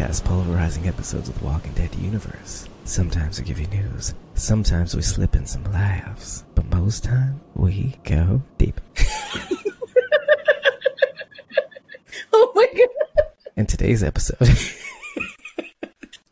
podcast pulverizing episodes of the Walking Dead universe. Sometimes we give you news, sometimes we slip in some laughs, but most time we go deep. Oh my god. In today's episode,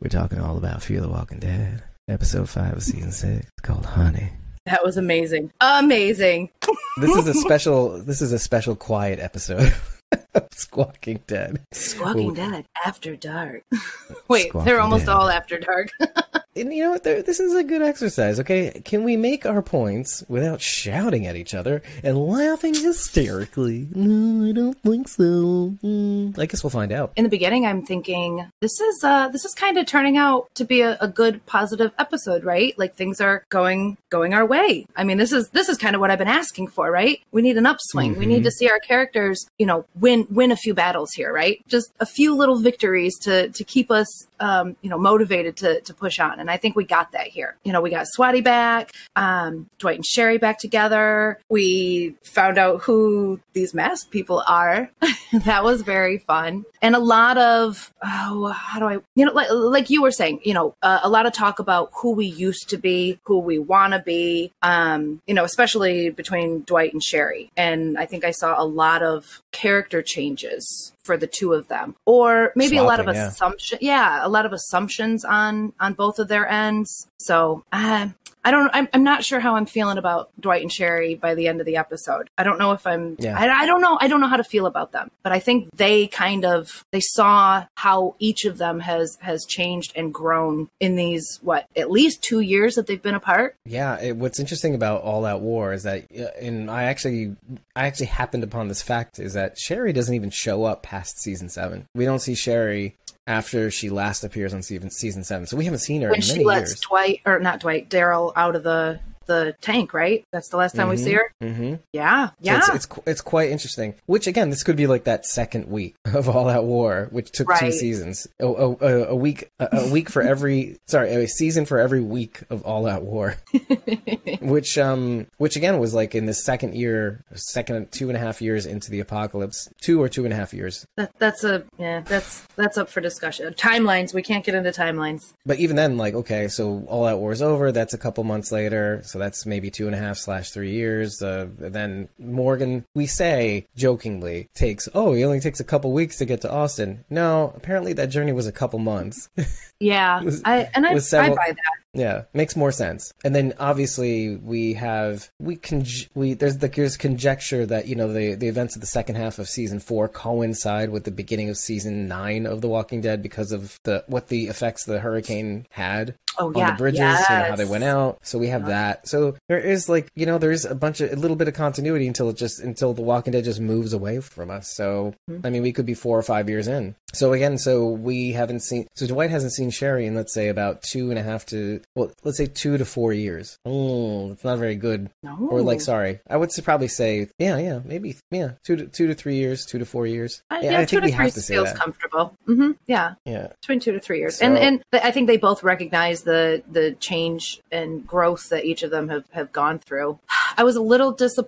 we're talking all about Fear the Walking Dead, episode 5 of season 6, called Honey. That was amazing. Amazing. This is a special this is a special quiet episode Squawking Dead. Squawking Dead after dark. Wait, Squawking they're almost Dead. all after dark. And you know what? This is a good exercise, okay? Can we make our points without shouting at each other and laughing hysterically? No, I don't think so. Mm, I guess we'll find out. In the beginning, I'm thinking this is uh this is kind of turning out to be a, a good positive episode, right? Like things are going going our way. I mean, this is this is kind of what I've been asking for, right? We need an upswing. We need to see our characters, you know, win win a few battles here, right? Just a few little victories to to keep us um, you know, motivated to to push on. And I think we got that here. You know, we got Swatty back, um, Dwight and Sherry back together. We found out who these masked people are. that was very fun. And a lot of oh, how do I, you know, like like you were saying, you know, uh, a lot of talk about who we used to be, who we want to be. Um, you know, especially between Dwight and Sherry. And I think I saw a lot of character changes for the two of them, or maybe a lot of Swapping, yeah. assumption. Yeah, a lot of assumptions on on both of their ends. So. Uh, I don't. I'm, I'm not sure how I'm feeling about Dwight and Sherry by the end of the episode. I don't know if I'm. Yeah. I, I don't know. I don't know how to feel about them. But I think they kind of they saw how each of them has has changed and grown in these what at least two years that they've been apart. Yeah, it, what's interesting about All Out War is that, uh, and I actually, I actually happened upon this fact is that Sherry doesn't even show up past season seven. We don't see Sherry after she last appears on season season seven, so we haven't seen her when in she lets years. Dwight or not Dwight Daryl out of the the tank. Right. That's the last time we see her. Mm-hmm. Yeah. So Yeah. it's, it's it's quite interesting. Which again, this could be like that second week of All Out War, which took two seasons, a, a, a, a week, a, a week for every sorry, a season for every week of All Out War. which um, which again was like in the second year, second two and a half years into the apocalypse, two or two and a half years. that, that's a yeah. That's that's up for discussion. Timelines. We can't get into timelines. But even then, like, okay, so All Out War is over. That's a couple months later. So that's maybe two and a half slash three years. Uh, then Morgan, we say jokingly, takes, oh, he only takes a couple weeks to get to Austin. No, apparently that journey was a couple months. Yeah. was- I and I, was several- I buy that. Yeah, makes more sense. And then obviously we have, we can, we, there's the, there's conjecture that, you know, the, the events of the second half of season four coincide with the beginning of season nine of The Walking Dead because of the, what the effects the hurricane had Oh on yeah. the bridges, you know, how they went out. So we have that. So there is like, you know, there's a bunch of a little bit of continuity until it just until The Walking Dead just moves away from us. So Mm-hmm. I mean, we could be four or five years in. So again, so we haven't seen. So Dwight hasn't seen Sherry in let's say about two and a half to well, let's say two to four years. Oh, it's not very good. No. Or like, sorry, I would probably say, yeah, yeah, maybe, yeah, two to two to three years, two to four years. Uh, yeah, yeah, I two think to we three have to say feels that. comfortable. hmm Yeah, Yeah. between two to three years, So- and and I think they both recognize the the change and growth that each of them have have gone through. I was a little dis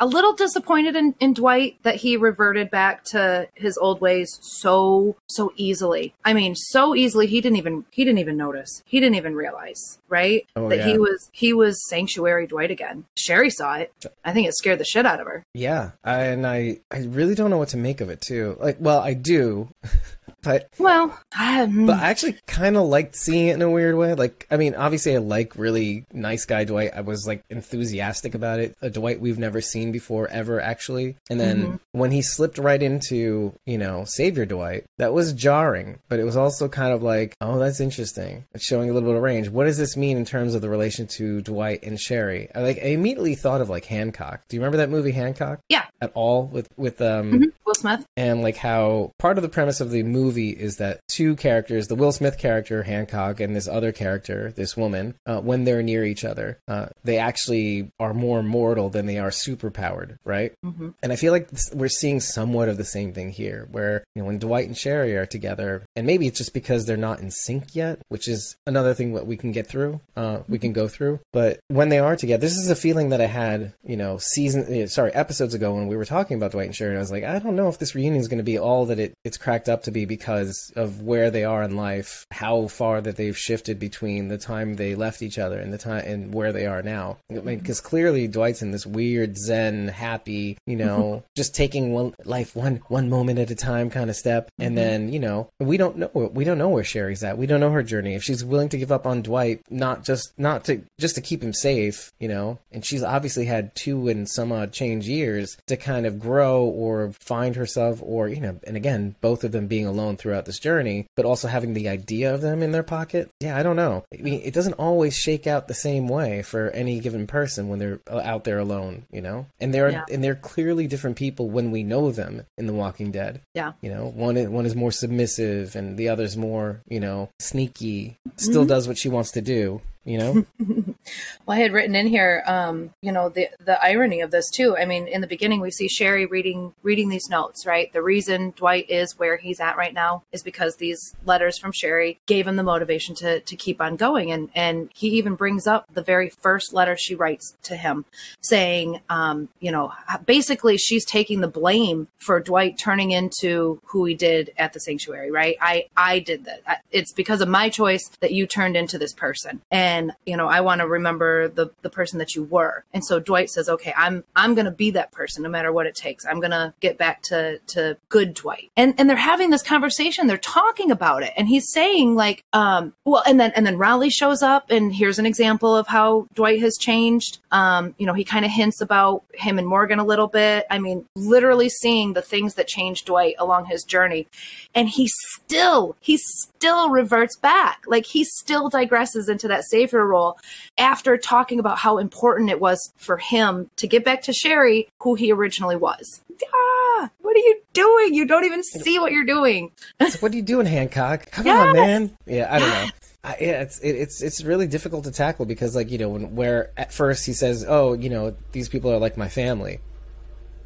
a little disappointed in, in Dwight that he reverted back to his old ways so so easily. I mean, so easily he didn't even he didn't even notice. He didn't even realize, right? Oh, that yeah. he was he was sanctuary Dwight again. Sherry saw it. I think it scared the shit out of her. Yeah, and I I really don't know what to make of it too. Like, well, I do, but Well, um, but I actually kind of liked seeing it in a weird way. Like, I mean, obviously, I like really nice guy Dwight. I was like enthusiastic about it. A Dwight we've never seen before, ever actually. And then when he slipped right into you know Savior Dwight, that was jarring. But it was also kind of like, oh, that's interesting. It's showing a little bit of range. What does this mean in terms of the relation to Dwight and Sherry? I like I immediately thought of like Hancock. Do you remember that movie Hancock? yeah, At all with with um Will Smith. and like how part of the premise of the movie movie is that two characters, the Will Smith character Hancock and this other character, this woman, uh, when they're near each other, uh, they actually are more mortal than they are superpowered, right? Mm-hmm. And I feel like this, we're seeing somewhat of the same thing here, where you know when Dwight and Sherry are together, and maybe it's just because they're not in sync yet, which is another thing that we can get through, uh, we can go through. But when they are together, this is a feeling that I had, you know, season, sorry, episodes ago when we were talking about Dwight and Sherry. I was like, I don't know if this reunion is going to be all that it, it's cracked up to be because of where they are in life, how far that they've shifted between the time they left each other and the time and where they are now. I mean, because clearly Dwight's in this weird Zen, happy, you know, just taking one life one one moment at a time kind of step, and mm-hmm. then you know we don't know we don't know where Sherry's at. We don't know her journey. If she's willing to give up on Dwight, not just not to just to keep him safe, you know, and she's obviously had two and some odd change years to kind of grow or find herself, or you know, and again, both of them being alone throughout this journey, but also having the idea of them in their pocket. Yeah, I don't know. I mean, it doesn't always shake out the same way for any given person when they're uh, out there alone, you know, and they're yeah. and they're clearly different people when we know them in The Walking Dead. Yeah, you know, one is, one is more submissive and the other's more, you know, sneaky. Still mm-hmm. does what she wants to do, you know well i had written in here um, you know the the irony of this too. I mean in the beginning we see sherry reading reading these notes right? The reason dwight is where he's at right now is because these letters from sherry gave him the motivation to to keep on going. And and he even brings up the very first letter she writes to him saying um, you know basically she's taking the blame for dwight turning into who he did at the sanctuary right? I i did that. It's because of my choice that you turned into this person. And you know i want to remember the the person that you were. And so dwight says okay i'm i'm going to be that person no matter what it takes. I'm going to get back to to good dwight. And and they're having this conversation. They're talking about it. And he's saying like um well and then and then Raleigh shows up and here's an example of how dwight has changed. Um you know he kind of hints about him and morgan a little bit. I mean literally seeing the things that changed dwight along his journey. And he still he still reverts back. Like he still digresses into that savior role after talking about how important it was for him to get back to Sherry, who he originally was. Ah, what are you doing? You don't even see what you're doing. what are you doing, Hancock? Come yes. on, man. Yeah, I don't know. I, yeah, it's it, it's it's really difficult to tackle because, like you know, when where at first he says, "Oh, you know, these people are like my family,"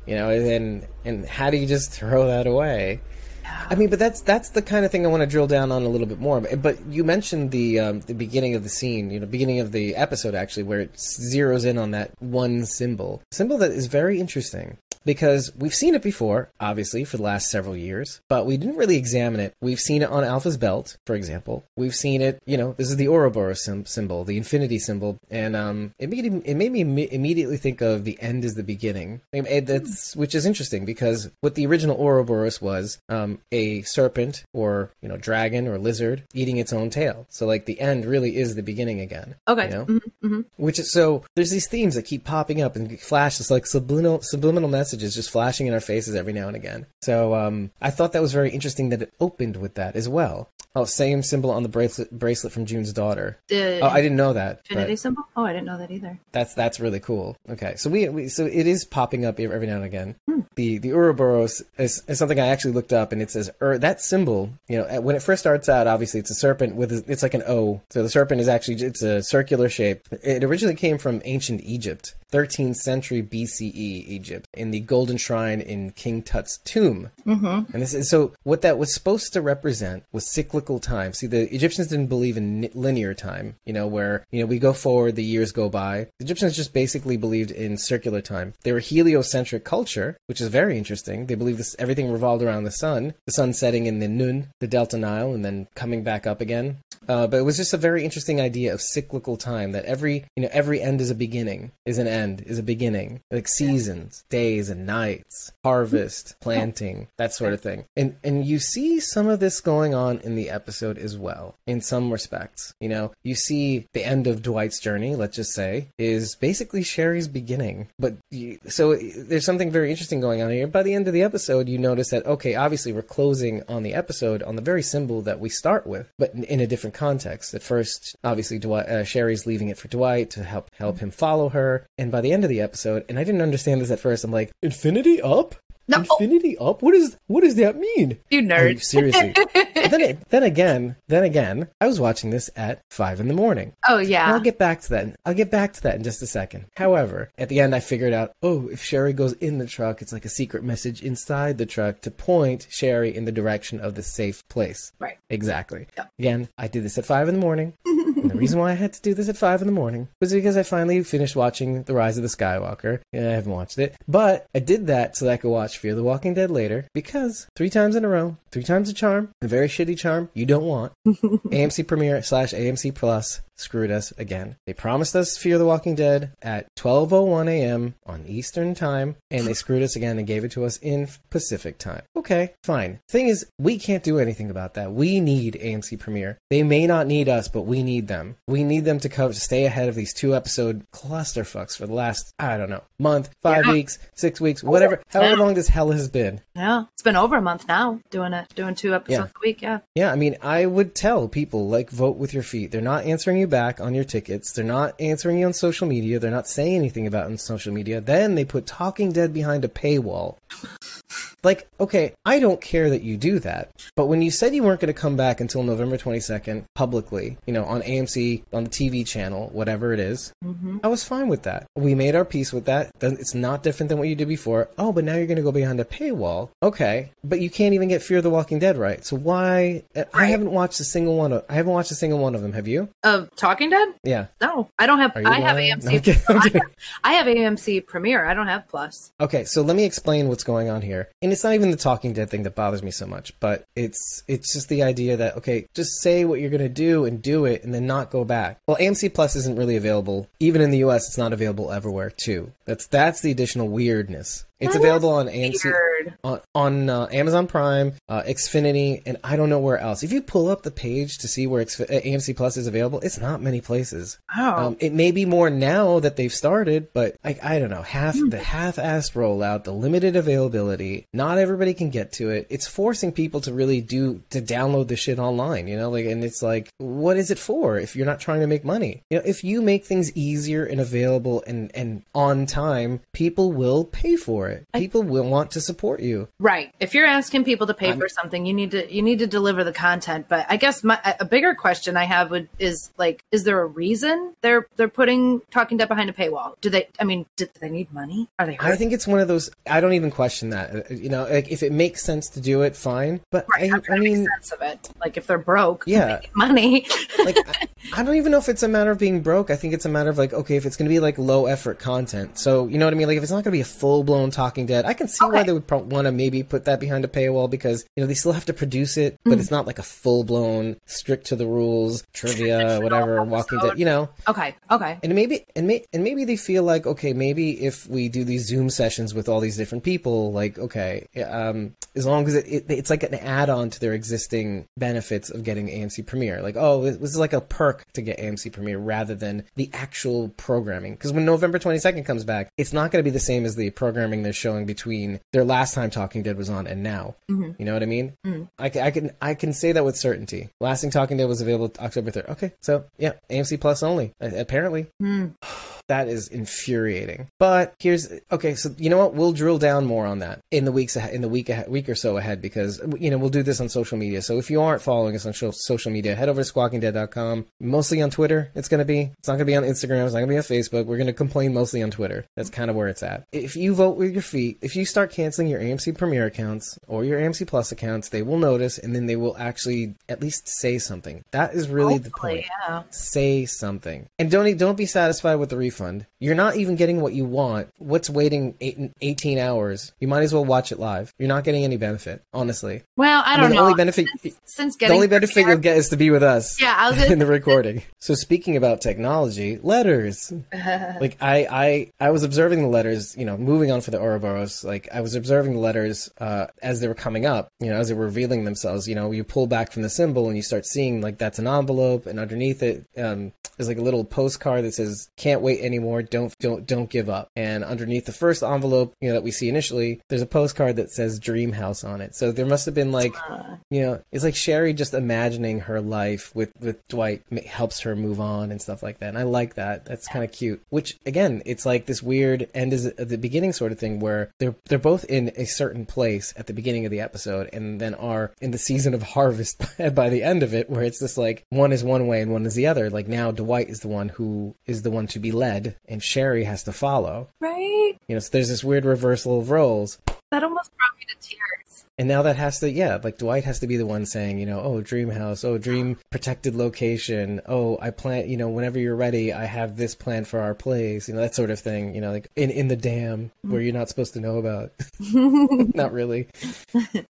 you know, and and how do you just throw that away? I mean, but that's that's the kind of thing I want to drill down on a little bit more. But you mentioned the um, the beginning of the scene, you know, beginning of the episode actually, where it zeroes in on that one symbol, symbol that is very interesting because we've seen it before, obviously, for the last several years, but we didn't really examine it. We've seen it on Alpha's belt, for example. We've seen it, you know, this is the Ouroboros sim- symbol, the infinity symbol, and um, it made it made me immediately think of the end is the beginning. That's which is interesting because what the original Ouroboros was um, a serpent or you know dragon or lizard eating its own tail. So like the end really is the beginning again. Okay. You know? mm-hmm, mm-hmm. Which is so there's these themes that keep popping up and flashes like subliminal subliminal messages messages just flashing in our faces every now and again. So um, I thought that was very interesting that it opened with that as well. Oh, same symbol on the bracelet bracelet from June's daughter. The oh, I didn't know that. Infinity symbol? Oh, I didn't know that either. That's that's really cool. Okay, so we, we so it is popping up every now and again. Hmm. The the Ouroboros is, is, something I actually looked up, and it says er, that symbol. You know, when it first starts out, obviously it's a serpent with a, it's like an O. So the serpent is actually it's a circular shape. It originally came from ancient Egypt. 13th century BCE Egypt in the golden shrine in King Tut's tomb. Mm-hmm. And this is so what that was supposed to represent was cyclical time. See, the Egyptians didn't believe in linear time, you know, where, you know, we go forward, the years go by. The Egyptians just basically believed in circular time. They were heliocentric culture, which is very interesting. They believed this everything revolved around the sun, the sun setting in the Nun, the Delta Nile, and then coming back up again. Uh, but it was just a very interesting idea of cyclical time that every, you know, every end is a beginning, is an end end is a beginning, like seasons, days and nights, harvest, planting, that sort of thing. And and you see some of this going on in the episode as well, in some respects. You know, you see the end of Dwight's journey, let's just say, is basically Sherry's beginning. But you, so there's something very interesting going on here. By the end of the episode, you notice that okay, obviously we're closing on the episode on the very symbol that we start with, but in, in a different context. At first, obviously, Dwight, uh, Sherry's leaving it for Dwight to help help him follow her, and by the end of the episode, and I didn't understand this at first. I'm like, Infinity up? No. Infinity up? What is what does that mean? You nerd. seriously. Then, it- then again, then again, I was watching this at five in the morning. Oh And yeah. I'll get back to that. I'll get back to that in just a second. However, at the end, I figured out, oh, if Sherry goes in the truck, it's like a secret message inside the truck to point Sherry in the direction of the safe place. Right. Exactly. Yep. Again, I did this at five in the morning. The reason why I had to do this at five in the morning was because I finally finished watching The Rise of the Skywalker. Yeah, I haven't watched it, but I did that so that I could watch Fear the Walking Dead later because three times in a row, three times a charm, a very shitty charm you don't want. AMC Premiere slash AMC Plus screwed us again. They promised us Fear the Walking Dead at 12:01 a.m. on Eastern Time, and they screwed us again and gave it to us in Pacific Time. Okay, fine. Thing is, we can't do anything about that. We need AMC Premiere. They may not need us, but we need them. We need them to cover, stay ahead of these two episode clusterfucks for the last I don't know month, five Yeah. weeks, six weeks, whatever, however long this hell has been. Yeah. It's been over a month now doing it, doing two episodes a week. Yeah. Yeah, I mean, I would tell people like vote with your feet. They're not answering you back on your tickets. They're not answering you on social media. They're not saying anything about it on social media. Then they put Talking Dead behind a paywall. Like, okay, I don't care that you do that, but when you said you weren't going to come back until November 22nd publicly, you know, on AMC, on the TV channel, whatever it is, mm-hmm. I was fine with that. We made our peace with that. It's not different than what you did before. Oh, but now you're going to go behind a paywall. Okay, but you can't even get Fear the Walking Dead right. So why? I haven't watched a single one. Of, I haven't watched a single one of them. Have you? Of Talking Dead? Yeah. No, I don't have. I have? AMC. No, I'm I have- I have AMC Premiere. I don't have Plus. Okay, so let me explain what's going on here. And it's not even the Talking Dead thing that bothers me so much, but it's it's just the idea that okay, just say what you're going to do and do it and then not go back. Well, AMC Plus isn't really available. Even in the US, it's not available everywhere too. That's that's the additional weirdness. It's That available on AMC Weird. on, on uh, Amazon Prime, uh, Xfinity, and I don't know where else. If you pull up the page to see where Xf- uh, AMC Plus is available, it's not many places. Oh. Um, it may be more now that they've started, but I, I don't know. Half the half-assed rollout, the limited availability, not everybody can get to it. It's forcing people to really do to download the shit online. You know, like, and it's like, what is it for if you're not trying to make money? You know, if you make things easier and available and and on time, people will pay for it. People will want to support you. Right. If you're asking people to pay for something, you need to you need to deliver the content. But I guess my a bigger question I have would is like, is there a reason they're they're putting Talking Dead behind a paywall? Do they? I mean, do they need money? Are they? I think it's one of those. I don't even question that. Uh, You know, like if it makes sense to do it, fine. But Right. I, I'm I mean, sense of it. Like if they're broke, Yeah. they need money. like I, I don't even know if it's a matter of being broke. I think it's a matter of like, okay, if it's going to be like low effort content. So you know what I mean? Like if it's not going to be a full blown Talking Dead, I can see why they would pro- want to maybe put that behind a paywall because you know they still have to produce it, Mm. but it's not like a full blown strict to the rules trivia, whatever Walking Dead. You know, okay. Okay. and maybe and, may, and maybe they feel like okay maybe if we do these zoom sessions with all these different people like okay um as long as it, it it's like an add-on to their existing benefits of getting amc premiere like oh this is like a perk to get amc premiere rather than the actual programming because when november 22nd comes back it's not going to be the same as the programming they're showing between their last time talking dead was on and now. Mm-hmm. You know what i mean? Mm. I, ca- I can i can say that with certainty. Last thing talking dead was available october 3rd okay so yeah amc plus only apparently hmm. that is infuriating. But here's okay. So you know what? We'll drill down more on that in the weeks ahead, in the week ahead, week or so ahead because you know we'll do this on social media. So if you aren't following us on social media, head over to squawkingdead.com. Mostly on Twitter. It's gonna be. It's not gonna be on Instagram. It's not gonna be on Facebook. We're gonna complain mostly on Twitter. That's kind of where it's at. If you vote with your feet, if you start canceling your AMC Premiere accounts or your AMC Plus accounts, they will notice and then they will actually at least say something. That is really the point yeah. say something and don't don't be satisfied with the refund you're not even getting what you want. What's waiting eight, 18 hours? You might as well watch it live. You're not getting any benefit honestly. Well, I I don't mean, the know. only benefit since, since the only benefit Premiere- you'll get is to be with us Yeah, I was gonna in the recording. So speaking about technology letters. Like I, I i was observing the letters you know moving on for the ouroboros. Like i was observing the letters uh as they were coming up you know as they were revealing themselves you know you pull back from the symbol and you start seeing like that's an envelope and underneath it um there's like a little postcard that says can't wait anymore don't don't don't give up and underneath the first envelope you know that we see initially there's a postcard that says dream house on it. So there must have been like, Uh, you know, it's like Sherry just imagining her life with with Dwight helps her move on and stuff like that. And I like that. That's kind of cute. Which again, it's like this weird end is the beginning sort of thing where they're they're both in a certain place at the beginning of the episode and then are in the season of harvest by the end of it where it's just like one is one way and one is the other. Like now Dwight is the one who is the one to be led and Sherry has to follow. right? You know, so there's this weird reversal of roles. That almost brought me to tears. And now that has to, yeah, like Dwight has to be the one saying, you know, oh, dream house, oh, dream protected location, oh, I plan, you know, whenever you're ready, I have this plan for our place, you know, that sort of thing, you know, like in in the dam where you're not supposed to know about. not really.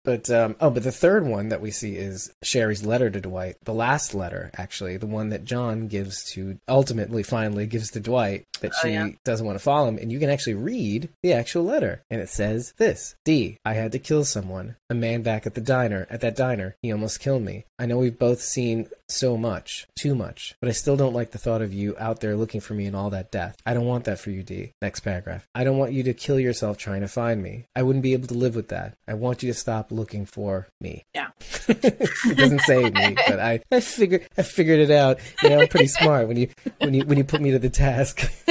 But um oh, but the third one that we see is Sherry's letter to Dwight. The last letter, actually, the one that John gives to ultimately finally gives to Dwight that Oh, she yeah. doesn't want to follow him, and you can actually read the actual letter. And it says this D, I had to kill someone. A man back at the diner, at that diner. He almost killed me. I know we've both seen so much, too much, but I still don't like the thought of you out there looking for me and all that death. I don't want that for you, D. Next paragraph. I don't want you to kill yourself trying to find me. I wouldn't be able to live with that. I want you to stop looking for me. Yeah. it doesn't say me, but I, I figured I figured it out. You know, I'm pretty smart when you when you when you put me to the task.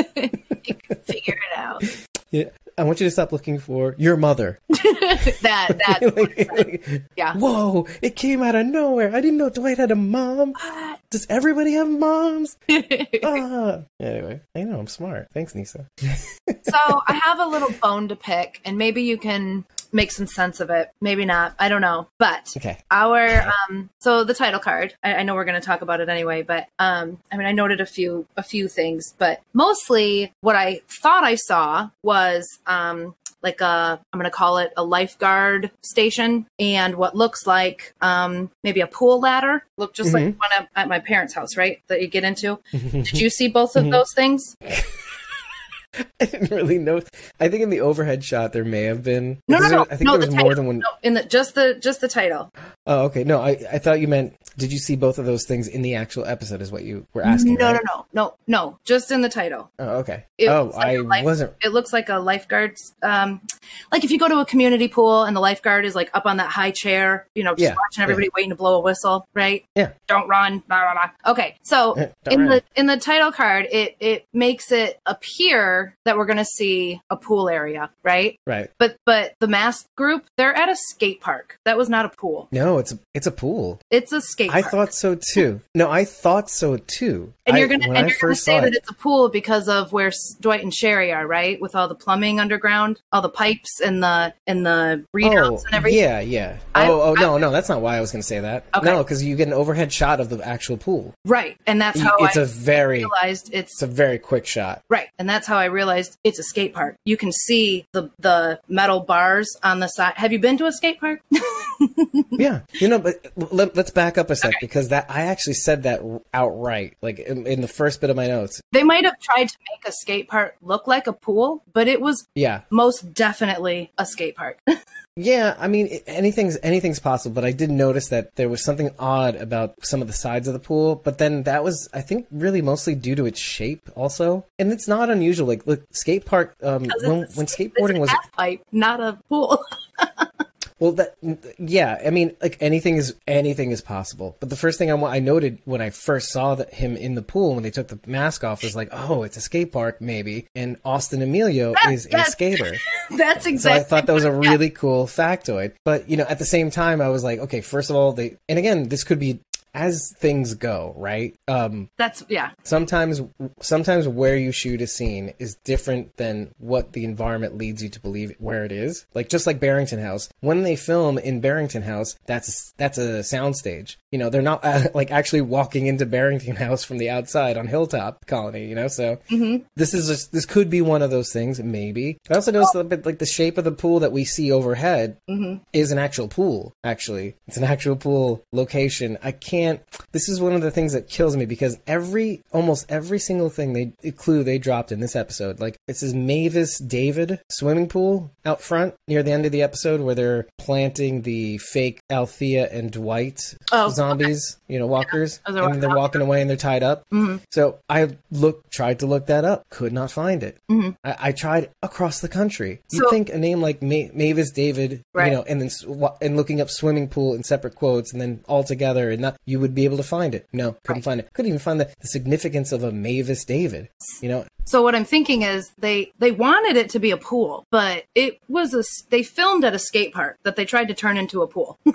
Figure it out. Yeah. I want you to stop looking for your mother. that that Like- like, yeah. Whoa! It came out of nowhere. I didn't know Dwight had a mom. Does everybody have moms? ah. Anyway, I know I'm smart. Thanks, Nisa. so I have a little bone to pick, and maybe you can make some sense of it. Maybe not. I don't know. But Okay. our um so the title card I, I know we're going to talk about it anyway but um i mean i noted a few a few things but mostly what i thought i saw was um like a i'm going to call it a lifeguard station and what looks like um maybe a pool ladder look just like one at, at my parents house right that you get into did you see both of those things I didn't really know. I think in the overhead shot there may have been. no no no I think no, there the was more than one. no in the just the just the title Oh, okay. No, I, I thought you meant. Did you see both of those things in the actual episode? Is what you were asking? no right? no no no no just in the title Oh, okay. It oh, like I life- wasn't. It looks like a lifeguard's, um, like if you go to a community pool and the lifeguard is like up on that high chair, you know, just Yeah, watching everybody waiting to blow a whistle, right? Yeah. Don't run, blah blah blah. Okay, so in run. the in the title card, it it makes it appear that we're gonna see a pool area, right? Right. But but the masked group, they're at a skate park. That was not a pool. No, it's a it's a pool. It's a skate I park. thought so too. No, I thought so too. And you're gonna when and you're gonna say that it- it's a pool because of where Dwight and Sherry are, right? With all the plumbing underground, all the pipes and the and the readouts oh, and everything. Yeah, yeah. I- oh, oh I- no, no, that's not why I was going to say that. Okay. No, because you get an overhead shot of the actual pool. Right. And that's how it's I a very, realized it's it's a very quick shot. right. And that's how I realized it's a skate park. You can see the the metal bars on the side. Have you been to a skate park? Yeah, you know, but let, us back up a sec because that I actually said that outright, like um, in, in the first bit of my notes. they might have tried to make a skate park look like a pool, but it was Yeah, most definitely a skate park. yeah. I mean, anything's anything's possible, but I did notice that there was something odd about some of the sides of the pool. But then that was, I think, really mostly due to its shape, also. And it's not unusual. Like, look, skate park. Um, when when skateboarding was pipe, not a pool. Well, that yeah, I mean, like anything is anything is possible. But the first thing I, I noted when I first saw that him in the pool when they took the mask off was like, oh, it's a skate park maybe, and Austin Amelio ah, is a skater. that's exactly. So I thought that was a what- yeah. really cool factoid. But you know, at the same time, I was like, okay, first of all, they and again, this could be as things go, right? Um, That's yeah. sometimes sometimes where you shoot a scene is different than what the environment leads you to believe where it is. Like just like barrington house when they film in barrington house that's that's a soundstage. You know they're not uh, like actually walking into barrington house from the outside on hilltop colony you know so this is just this could be one of those things maybe. I also noticed a bit like the shape of the pool that we see overhead is an actual pool actually. It's an actual pool location. I can't this is one of the things that kills me because every almost every single thing they clue they dropped in this episode like it says mavis david swimming pool out front near the end of the episode where they're planting the fake althea and dwight Oh, zombies, you know, walkers, As and they're walking away and they're tied up. Mm-hmm. So I looked, tried to look that up, could not find it. Mhm. I, I tried across the country. You'd So- think a name like Ma- Mavis David, Right. you know, and then and looking up swimming pool in separate quotes, and then all together, and that you would be able to find it. No, couldn't find it. Couldn't even find the, the significance of a Mavis David. You know, So what I'm thinking is they they wanted it to be a pool, but it was a they filmed at a skate park that they tried to turn into a pool.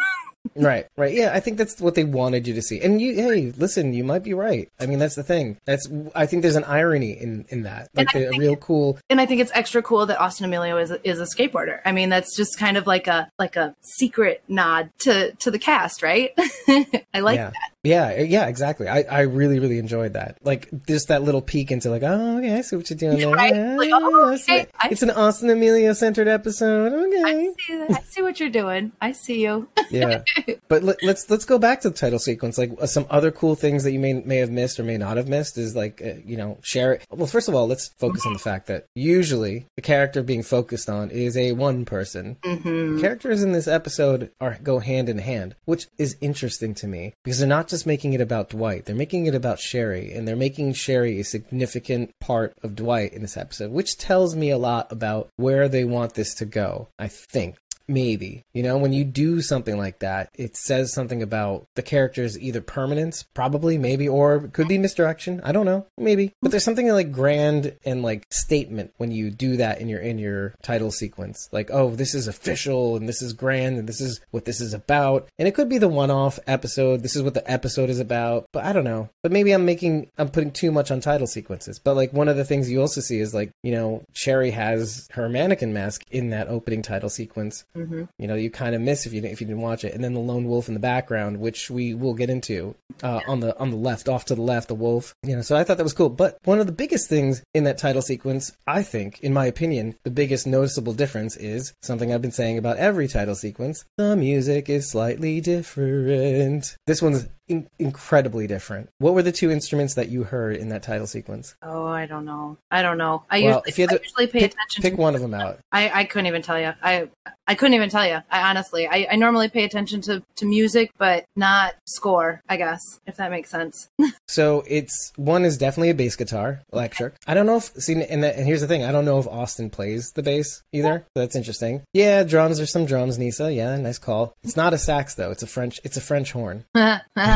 Right, right. Yeah, I think that's what they wanted you to see. And you, hey, listen, you might be right. I mean, that's the thing. That's I think there's an irony in in that, like the think- real cool. and I think it's extra cool that Austin Amelio is a, is a skateboarder. I mean, that's just kind of like a like a secret nod to to the cast, right? I like yeah. that. Yeah, yeah, exactly. I, I really, really enjoyed that. Like just that little peek into like, oh, okay, I see what you're doing there. Right? Yeah, Like, oh, okay, it's an Austin Amelio centered episode. I Okay, see, that. I see what you're doing. I see you. yeah. But let, let's let's go back to the title sequence. Like uh, some other cool things that you may may have missed or may not have missed is like uh, you know share it. Well, first of all, let's focus on the fact that usually the character being focused on is a one person. hmm characters in this episode are go hand in hand, which is interesting to me because they're not just making it about Dwight; they're making it about Sherry, and they're making Sherry a significant part of Dwight in this episode, which tells me a lot about where they want this to go. I think. Maybe. You know, when you do something like that, it says something about the character's either permanence, probably, maybe, or could be misdirection. I don't know. Maybe. But there's something like grand and like statement when you do that in your in your title sequence. Like, oh, this is official and this is grand and this is what this is about. And it could be the one-off episode. This is what the episode is about. But I don't know. But maybe I'm making I'm putting too much on title sequences. But like one of the things you also see is like, you know, Sherry has her mannequin mask in that opening title sequence hmm you know you kind of miss if you didn't, if you didn't watch it. And then the lone wolf in the background which we will get into uh, on the on the left off to the left the wolf. You know so i thought that was cool. But one of the biggest things in that title sequence i think in my opinion the biggest noticeable difference is something i've been saying about every title sequence. The music is slightly different. This one's in- incredibly different what were the two instruments that you heard in that title sequence Oh, I don't know. I don't know. I Well, usually, if you I to usually pay pick, attention pick to one of them out I, I couldn't even tell you. I I couldn't even tell you. I honestly, I, I normally pay attention to, to music, but not score. I guess if that makes sense. So it's one is definitely a bass guitar, electric. I don't know if see, and, that, and here's the thing: I don't know if Austin plays the bass either. So that's interesting. Yeah, drums. There's some drums. Nisa, yeah, nice call. It's not a sax though. It's a French. It's a French horn.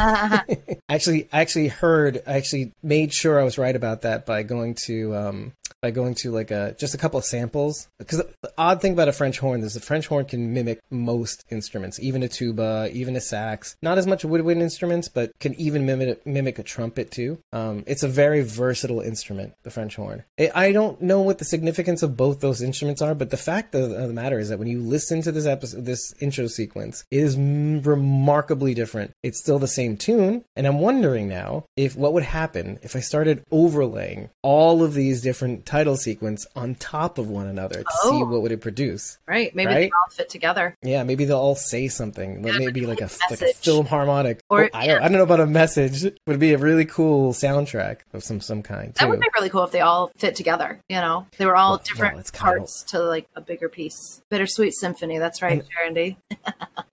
actually, I actually heard. I actually made sure I was right about that by going to um, by going to like a just a couple of samples. Because the odd thing about a French horn is the French horn can mimic most instruments, even a tuba, even a sax. Not as much woodwind instruments, but can even mimic mimic a trumpet too. Um, it's a very versatile instrument, the French horn. I don't know what the significance of both those instruments are, but the fact of the matter is that when you listen to this episode, this intro sequence, it is remarkably different. It's still the same tune, and I'm wondering now if what would happen if I started overlaying all of these different title sequence on top of one another to see Oh. what would it produce. right? Maybe Right? they all fit together. Yeah, maybe they'll all say something. Yeah, maybe like a like a philharmonic. Or- Or I don't I don't know about a message. It would be a really cool soundtrack of some some kind That would be really cool if they all fit together. You know, they were all Well, different well, parts to like a bigger piece. Bittersweet symphony. That's right, Sharon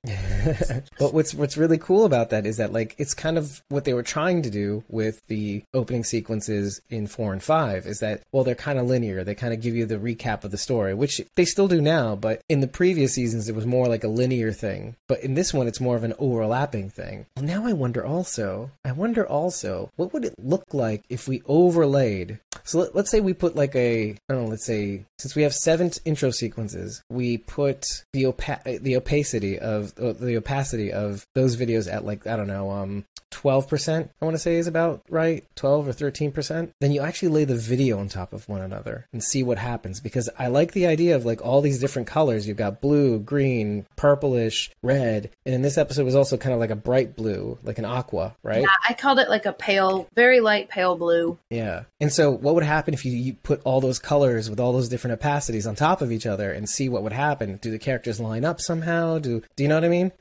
but what's what's really cool about that is that like it's kind of what they were trying to do with the opening sequences in four and five is that well they're kind of linear. They kind of give you the recap of the story, which they still do now. But in the previous seasons, it was more like a linear thing. But in this one, it's more of an overlapping thing. Well, now I wonder also. I wonder also what would it look like if we overlaid. So let, let's say we put like a I don't know. Let's say since we have seven intro sequences, we put the opa- the opacity of the opacity of those videos at like I don't know um 12% I want to say is about right 12 or 13% then you actually lay the video on top of one another and see what happens because I like the idea of like all these different colors you've got blue green purplish red and in this episode was also kind of like a bright blue like an aqua right Yeah, I called it like a pale, very light pale blue. yeah. And so what would happen if you, you put all those colors with all those different opacities on top of each other and see what would happen? Do the characters line up somehow? Do do you know what I mean?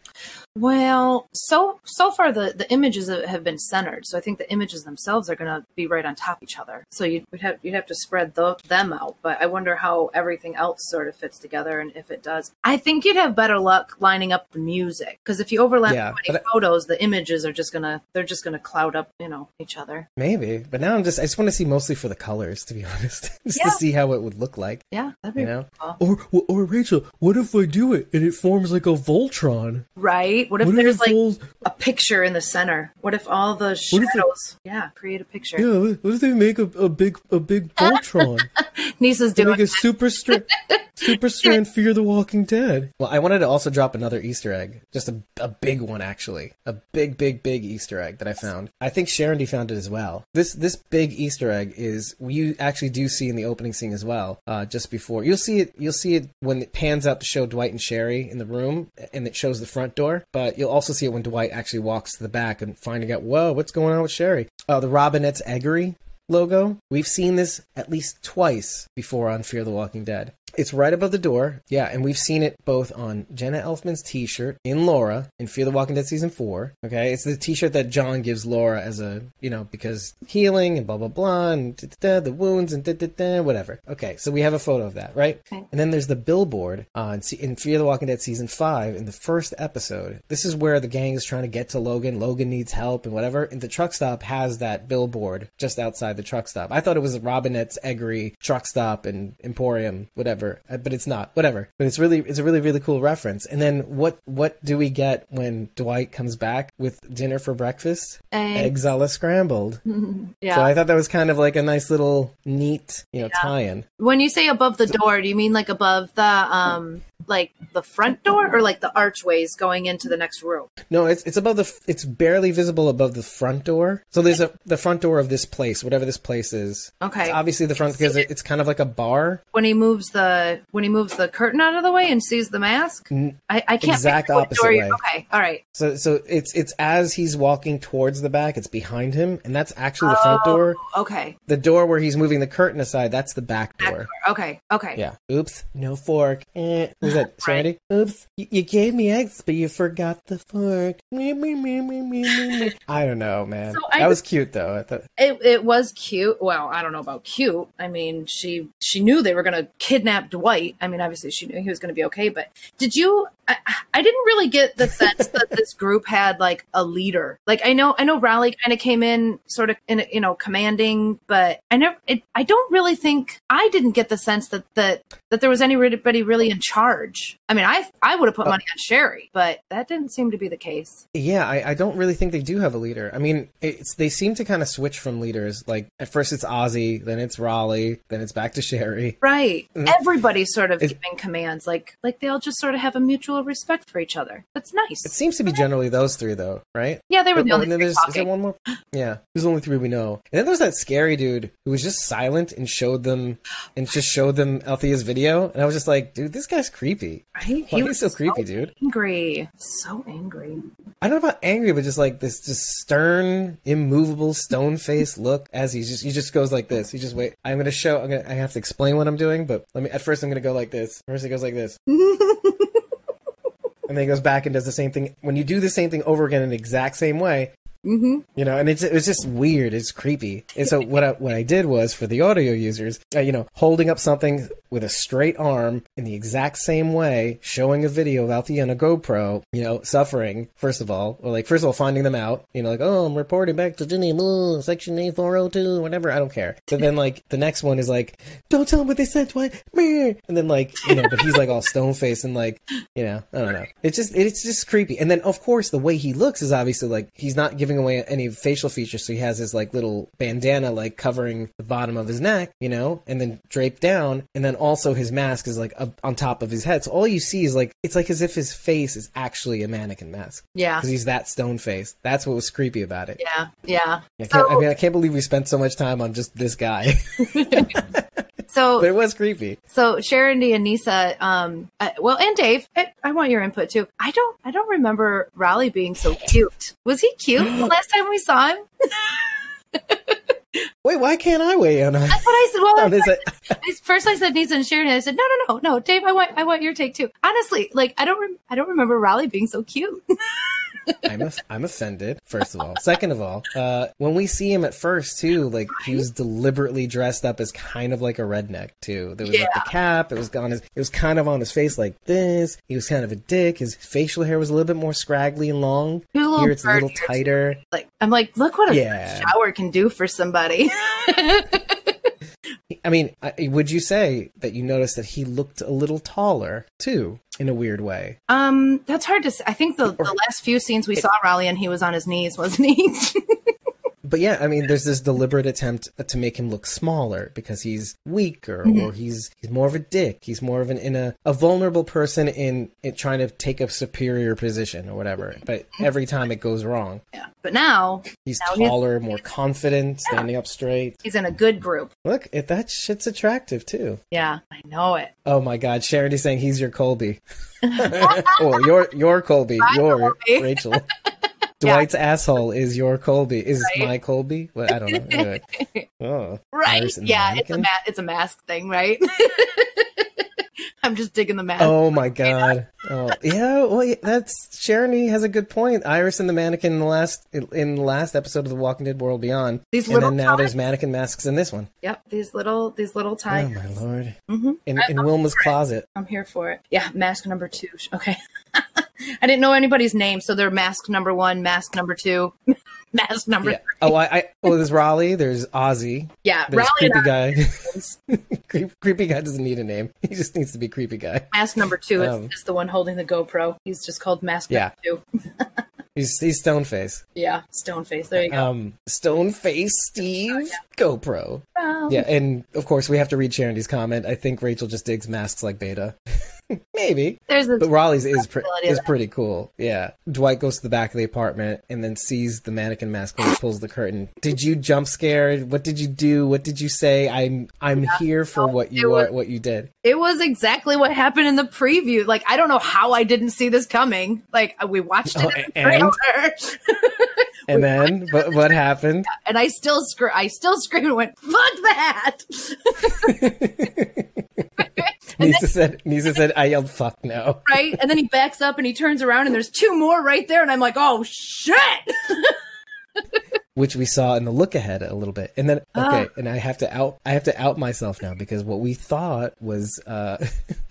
Well, so so far the the images have been centered. So I think the images themselves are going to be right on top of each other. So you'd have you'd have to spread the, them out. But I wonder how everything else sort of fits together and if it does. I think you'd have better luck lining up the music because if you overlap Yeah, too many photos, the images are just gonna they're just gonna cloud up you know each other. Maybe, but now I'm just I just want to see mostly for the colors, to be honest, just Yeah. to see how it would look like. Yeah, that'd be You know? cool. Or, or Rachel, what if I do it and it forms like a Voltron? right. What if What if there's it like folds? a picture in the center? What if all the What if it- shadows? yeah, create a picture. Yeah, what- what if they make a, a big a big Voltron? Nisa's they doing make a super strength super strength Fear the Walking Dead. Well, I wanted to also drop another Easter egg, just a, a big one actually, a big, big, big Easter egg that I found. I think Sharon D found it as well. This this big Easter egg is you actually do see in the opening scene as well. Uh, just before you'll see it, you'll see it when it pans out to show Dwight and Sherry in the room, and it shows the front door. But you'll also see it when Dwight actually walks to the back and finding out, whoa, what's going on with Sherry? Uh, the Robinette's Eggery logo. We've seen this at least twice before on Fear the Walking Dead. It's right above the door. Yeah, and we've seen it both on Jenna Elfman's t-shirt in Laura in Fear the Walking Dead season 4. Okay? It's the t-shirt that John gives Laura as a, you know, because healing and blah blah blah and da, da, da, the wounds and da, da, da, whatever. Okay, so we have a photo of that, right? Okay. And then there's the billboard on in Fear the Walking Dead season 5 in the first episode. This is where the gang is trying to get to Logan. Logan needs help and whatever. And the truck stop has that billboard just outside the truck stop. I thought it was Robinette's Eggery truck stop and Emporium, whatever, Uh, but it's not. Whatever. But it's really it's a really really cool reference. And then what what do we get when Dwight comes back with dinner for breakfast? Egg. Eggs a la scrambled. Yeah. So I thought that was kind of like a nice little neat, you know, tie-in. when you say above the door, do you mean like above the um like the front door or like the archways going into the next room? No, it's it's above the. It's barely visible above the front door. So there's a the front door of this place, whatever this place is. Okay. It's obviously the front because it's kind of like a bar. When he moves the when he moves the curtain out of the way and sees the mask, I, I can't exact opposite way. Okay, all right. So so it's it's as he's walking towards the back, it's behind him, and that's actually the front door. Okay, The door where he's moving the curtain aside, that's the back door. okay, okay. Yeah. Oops. No fork. Eh. Who's that? Sandy? Oops. Y- you gave me eggs, but you forgot the fork. Me, me, me, me, me, me. I don't know, man. So I that was cute, though. I thought. It, it was cute. Well, I don't know about cute. I mean, she she knew they were going to kidnap Dwight. I mean, obviously she knew he was going to be okay. But did you? I, I didn't really get the sense that this group had like a leader. Like I know I know Raleigh kind of came in sort of in a- you know commanding, but I never. It, I don't really think I didn't get the sense that that that there was anybody really in charge. I mean, I I would have put money on Sherry, but that didn't seem to be the case. Yeah, I, I don't really think they do have a leader. I mean, it's they seem to kind of switch from leaders. Like at first it's Ozzy, then it's Raleigh, then it's back to Sherry. Right. Mhm. Everybody's sort of It's- giving commands, like like they all just sort of have a mutual respect for each other. That's nice. It seems to be generally those three, though, right? yeah, they were the Oh, only three there's, is there one more? Yeah, there's only three we know. And then there's that scary dude who was just silent and showed them and just showed them Althea's video, and I was just like, dude, this guy's creepy. Right? Why he so creepy, dude? angry. So angry. I don't know about angry, but just like this, just stern, immovable, stone face look as he just he just goes like this. He just wait. I'm gonna show. I'm gonna. I have to explain what I'm doing, but let me. At first, I'm gonna go like this. First, he goes like this. And then he goes back and does the same thing. When you do the same thing over again in the exact same way, Mm-hmm. you know, and it's it was just weird. It's creepy. And so what I what I did was for the audio users, uh, you know, holding up something with a straight arm in the exact same way, showing a video of Althea on a GoPro, you know, suffering first of all, or like first of all finding them out, you know, like oh I'm reporting back to Ginny Moo, section A four hundred two, whatever. I don't care. But then like the next one is like, don't tell them what they said. Meh. And then like you know, but he's like all stone faced and like you know, I don't know. It's just it's just creepy. And then of course the way he looks is obviously like he's not giving away any facial features, so he has his like little bandana like covering the bottom of his neck, you know, and then draped down, and then also his mask is like up on top of his head. So all you see is like it's like as if his face is actually a mannequin mask Yeah. because he's that stone face. That's what was creepy about it. Yeah. Yeah. I, can't, I mean, I can't believe we spent so much time on just this guy, So but it was creepy. so Sharon D and Nisa, um, uh, well, and Dave, I, I want your input too. I don't, I don't remember Raleigh being so cute. Was he cute the last time we saw him? Wait, why can't I weigh in on? That's what I said. Well, this? I- first I said Nisa and Sharon, and I said no, no, no, no, Dave, I want, I want your take too. Honestly, like I don't, rem- I don't remember Raleigh being so cute. I'm a, I'm offended. First of all, second of all, uh, when we see him at first too, like he was deliberately dressed up as kind of like a redneck too. There was like the cap. It was on his. It was kind of on his face like this. He was kind of a dick. His facial hair was a little bit more scraggly and long. He was a little Here it's a little tighter. Like I'm like, look what a Yeah. shower can do for somebody. I mean, would you say that you noticed that he looked a little taller too, in a weird way? um, that's hard to say. I think the, the last few scenes we saw Raleigh and he was on his knees, wasn't he? But yeah, I mean, there's this deliberate attempt to make him look smaller because he's weaker mm-hmm. or he's he's more of a dick. He's more of an in a, a vulnerable person in, in trying to take a superior position or whatever. But every time it goes wrong, yeah. But now he's Now he's- taller, more confident, standing up straight. he's in a good group. Look, it, that shit's attractive too. Yeah, I know it. Oh my God, Charity's saying he's your Colby. well, your your Colby, your Colby. Rachel. Dwight's asshole is your Colby. Is Right. my Colby? What I don't know. Anyway. Oh, Right. Yeah, it's a ma- it's a mask thing, right? I'm just digging the mask. Oh my god. Oh yeah. Well, yeah, that's Sharon has a good point. Iris and the mannequin in the last in the last episode of The Walking Dead World Beyond. These and little then now times- there's mannequin masks in this one. Yep, these little these little Oh my lord. hmm In in Wilma's closet. I'm here for it. Yeah, mask number two. Okay. I didn't know anybody's name, so they're mask number one, mask number two, mask number Yeah. three. Oh, I, I. Oh, there's Raleigh. There's Ozzy. Yeah, There's Raleigh creepy guy. Creep, creepy guy doesn't need a name. He just needs to be creepy guy. mask number two is, Um, is the one holding the GoPro. He's just called mask Yeah. number two. He's he's stone face. Yeah, stone face. There you go. Um, stone face Steve GoPro. Um, Yeah, and of course we have to read Charity's comment. I think Rachel just digs masks like Beta. Maybe. There's. But Raleigh's is pre- is pretty cool. Yeah. Dwight goes to the back of the apartment and then sees the mannequin mask and pulls the curtain. Did you jump scare? What did you do? What did you say? I'm I'm here for what you are was- what you did. It was exactly what happened in the preview. Like I don't know how I didn't see this coming. Like uh, we watched it Oh, in the and? And then what what happened? and I still scr- I still screamed and went, "Fuck that!" Nisa said Nisa said I yelled fuck no. right? And then he backs up and he turns around and there's two more right there, and I'm like, oh shit! which we saw in the look ahead a little bit. And then Ah. okay, and I have to out I have to out myself now because what we thought was uh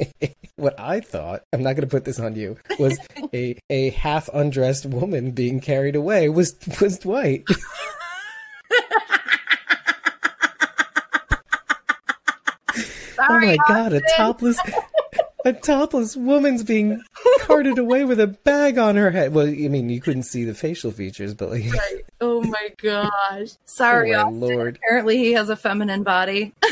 what I thought, I'm not going to put this on you, was a a half undressed woman being carried away was was Dwight. oh Sorry, my god, a topless a topless woman's being carted away with a bag on her head. Well, I mean, you couldn't see the facial features, but like oh my gosh. Sorry, oh my lord. Apparently, he has a feminine body.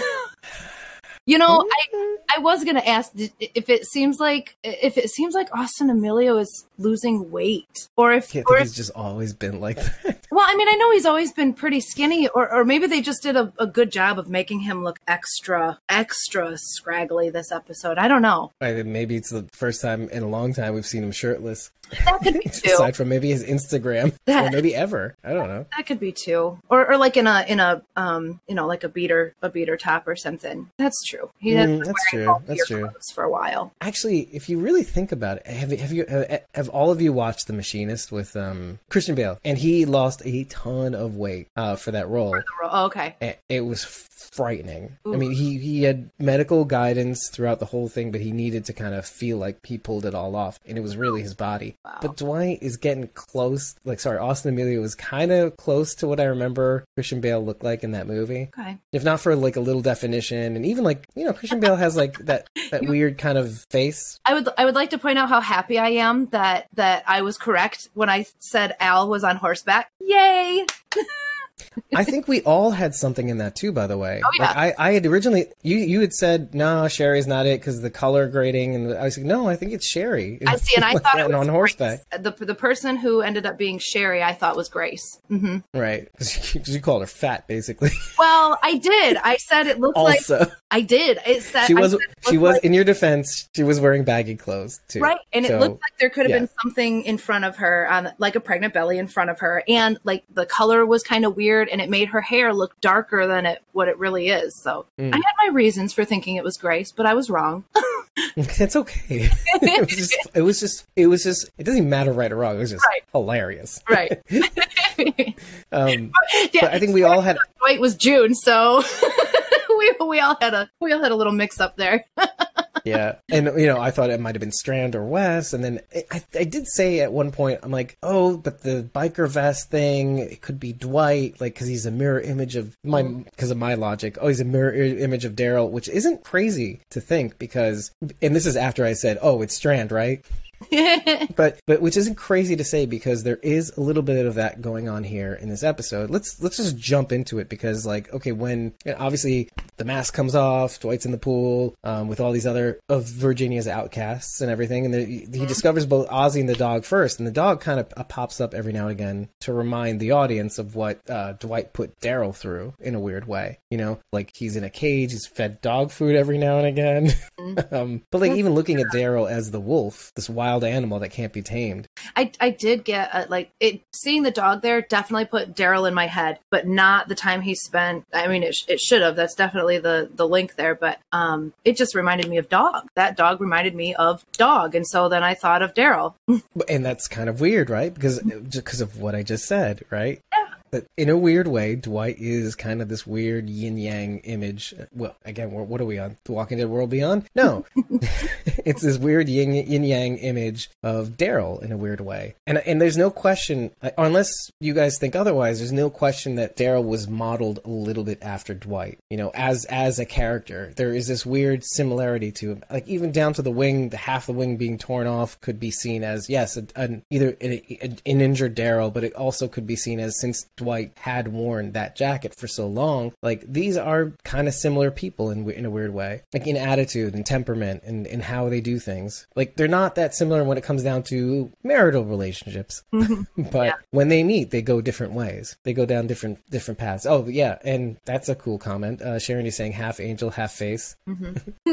you know, I I was gonna ask if it seems like if it seems like Austin Amelio is losing weight, or if, can't or think if he's just always been like that. well, I mean, I know he's always been pretty skinny, or or maybe they just did a, a good job of making him look extra extra scraggly this episode. I don't know. I mean, maybe it's the first time in a long time we've seen him shirtless. That could be too. Aside from maybe his Instagram, That- or maybe ever. I don't know. That could be too, or or like in a in a um you know like a beater a beater top or something. That's true. He has Mm, that's true. That's true. for a while. Actually, if you really think about it, have, have you have, have all of you watched The Machinist with um, Christian Bale? And he lost a ton of weight uh, for that role. Oh, okay. And It was frightening. I mean, he he had medical guidance throughout the whole thing, but he needed to kind of feel like he pulled it all off, and it was really his body. Wow. But Dwight is getting close. Like, sorry, Austin Amelio was kind of close to what I remember Christian Bale looked like in that movie. Okay. if not for like a little definition and even like you know christian bale has like that that weird kind of face I would I would like to point out how happy I am that that I was correct when I said Al was on horseback. Yay! i think we all had something in that too by the way Oh, yeah. like I, I had originally you you had said no sherry's not it because the color grading and i was like no i think it's sherry I see, and I thought it was on horseback The the person who ended up being Sherry, I thought was Grace. hmm right because you, called her fat basically Well, I did. I said it looked like I did. It said she was said she was like- in your defense she was wearing baggy clothes too Right. And it looked like there could have yeah. been something in front of her, um, like a pregnant belly in front of her. And like the color was kind of weird and it made her hair look darker than it what it really is. So Mm. I had my reasons for thinking it was Grace, but I was wrong. That's okay. it was just. It was just. It was just. It doesn't matter right or wrong. It was just Right. hilarious. right. Um, yeah, but I think we all had. Dwight was June, so we we all had a we all had a little mix up there. Yeah, and you know, I thought it might have been Strand or Wes, and then I, I did say at one point, I'm like, oh, but the biker vest thing, it could be Dwight, like because he's a mirror image of my, mm. because of my logic. Oh, he's a mirror image of Daryl, which isn't crazy to think because, and this is after I said, oh, it's Strand, right? but but which isn't crazy to say because there is a little bit of that going on here in this episode. Let's let's just jump into it because like okay when you know, obviously the mask comes off, Dwight's in the pool um, with all these other of Virginia's outcasts and everything, and he discovers both Ozzy and the dog first, and the dog kind of uh, pops up every now and again to remind the audience of what uh, Dwight put Daryl through in a weird way. You know, like he's in a cage, he's fed dog food every now and again. um, but like even looking at Daryl as the wolf, this wild animal that can't be tamed. I I did get uh, like it seeing the dog there definitely put Daryl in my head, but not the time he spent. I mean, it, it should have. That's definitely the the link there, but um, it just reminded me of dog. That dog reminded me of dog, and so then I thought of Daryl. And that's kind of weird, right? Because just because of what I just said, right? But in a weird way, Dwight is kind of this weird yin yang image. Well, again, what are we on? The Walking Dead World Beyond? No, it's this weird yin yin yang image of Daryl in a weird way. And and there's no question, uh, unless you guys think otherwise. There's no question that Daryl was modeled a little bit after Dwight. You know, as as a character, there is this weird similarity to him. Like even down to the wing, the half the wing being torn off could be seen as yes, a, an, either an, an injured Daryl, but it also could be seen as since Dwight had worn that jacket for so long. Like these are kind of similar people in in a weird way, like in attitude and temperament and in how they do things. Like they're not that similar when it comes down to marital relationships, but Yeah. when they meet, they go different ways. They go down different different paths. Oh yeah, and that's a cool comment. Uh, Sharon is saying half angel, half face.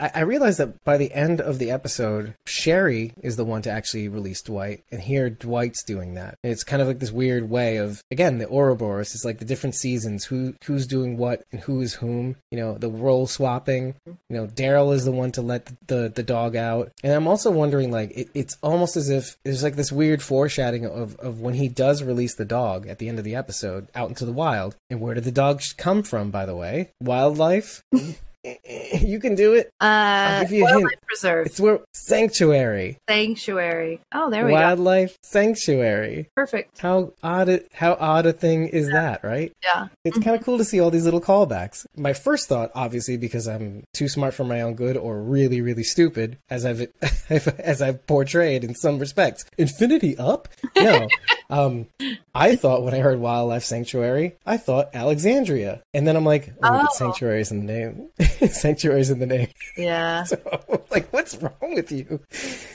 I, I realized that by the end of the episode, Sherry is the one to actually release Dwight, and here Dwight's doing that. And it's kind of like this weird way of again the Ouroboros. It's like the different seasons, who who's doing what and who is whom. You know, the role swapping. You know, Daryl is the one to let the, the the dog out, and I'm also wondering like it, it's almost as if there's like this weird foreshadowing of of when he does release the dog at the end of the episode out into the wild. And where did the dog come from? By the way, wildlife. you can do it. Uh, you Wildlife hint. Preserve, It's where sanctuary, sanctuary. Oh, there we go. wildlife sanctuary. Perfect. How odd! It, how odd a thing is that, right? Yeah. It's kind of cool to see all these little callbacks. My first thought, obviously, because I'm too smart for my own good, or really, really stupid, as I've as I've portrayed in some respects. Infinity up? No. um, I thought when I heard wildlife sanctuary, I thought Alexandria, and then I'm like, oh, Oh. sanctuary is in the name. sanctuary is in the name. Yeah. So, like, what's wrong with you?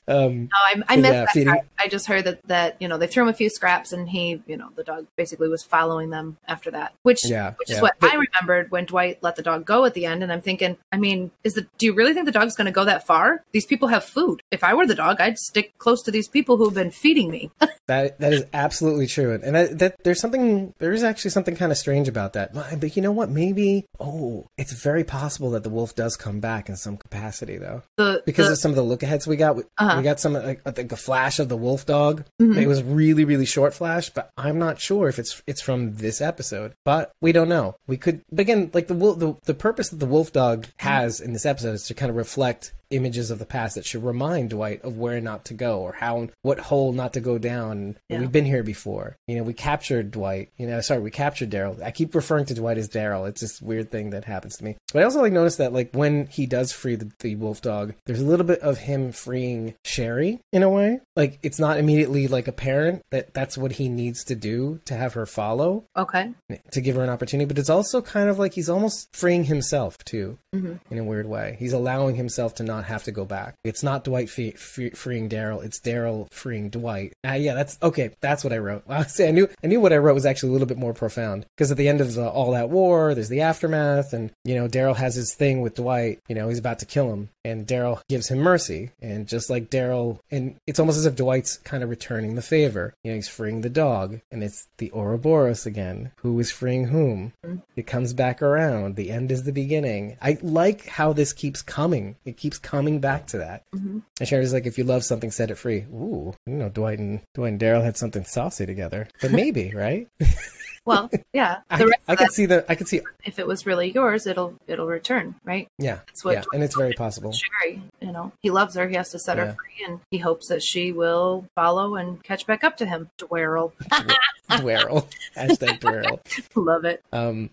Um, Oh, I, I missed Yeah, that feeding- part. I just heard that that you know they threw him a few scraps and he you know the dog basically was following them after that, which Yeah, which is what But- I remembered when Dwight let the dog go at the end. And I'm thinking, I mean, is the do you really think the dog's going to go that far? These people have food. If I were the dog, I'd stick close to these people who've been feeding me. That that is absolutely true, and that, that there's something there is actually something kind of strange about that. But you know what? Maybe oh, it's very possible that the wolf does come back in some capacity though, the because the, of some of the look aheads we got. We, Uh-huh. we got some like I think a flash of the wolf dog. Mhm. It was really really short flash, but I'm not sure if it's it's from this episode. But we don't know. We could but again like the wolf the the purpose that the wolf dog has in this episode is to kind of reflect images of the past that should remind Dwight of where not to go or how what hole not to go down. Yeah. We've been here before. You know, we captured Dwight. You know, sorry, we captured Daryl. I keep referring to Dwight as Daryl. It's this weird thing that happens to me. But I also like notice that like when he does free the, the wolf dog, there's a little bit of him freeing Sherry in a way. Like it's not immediately like apparent that that's what he needs to do to have her follow okay. to give her an opportunity, but it's also kind of like he's almost freeing himself too, Mhm. in a weird way. He's allowing himself to not have to go back. It's not Dwight fe- freeing Daryl; it's Daryl freeing Dwight. Ah, yeah, that's okay. That's what I wrote. See, I knew I knew what I wrote was actually a little bit more profound because at the end of uh, all that war, there's the aftermath, and you know Daryl has his thing with Dwight. You know, he's about to kill him, and Daryl gives him mercy. And just like Daryl, and it's almost as if Dwight's kind of returning the favor. You know, he's freeing the dog, and it's the Ouroboros again. Who is freeing whom? It comes back around. The end is the beginning. I like how this keeps coming. It keeps coming back to that. Mm-hmm. And Sherry's like, if you love something, set it free. Ooh, you know, Dwight and Dwight and Daryl had something saucy together, but maybe, right? Well, yeah. I, I that, see the, I could see, if it was really yours, it'll it'll return, right? yeah, That's what yeah, and it's very possible. Sherry, you know, he loves her. He has to set Yeah. her free, and he hopes that she will follow and catch back up to him. Dwerl, Dwerl, hashtag Dwerl. love it. Um,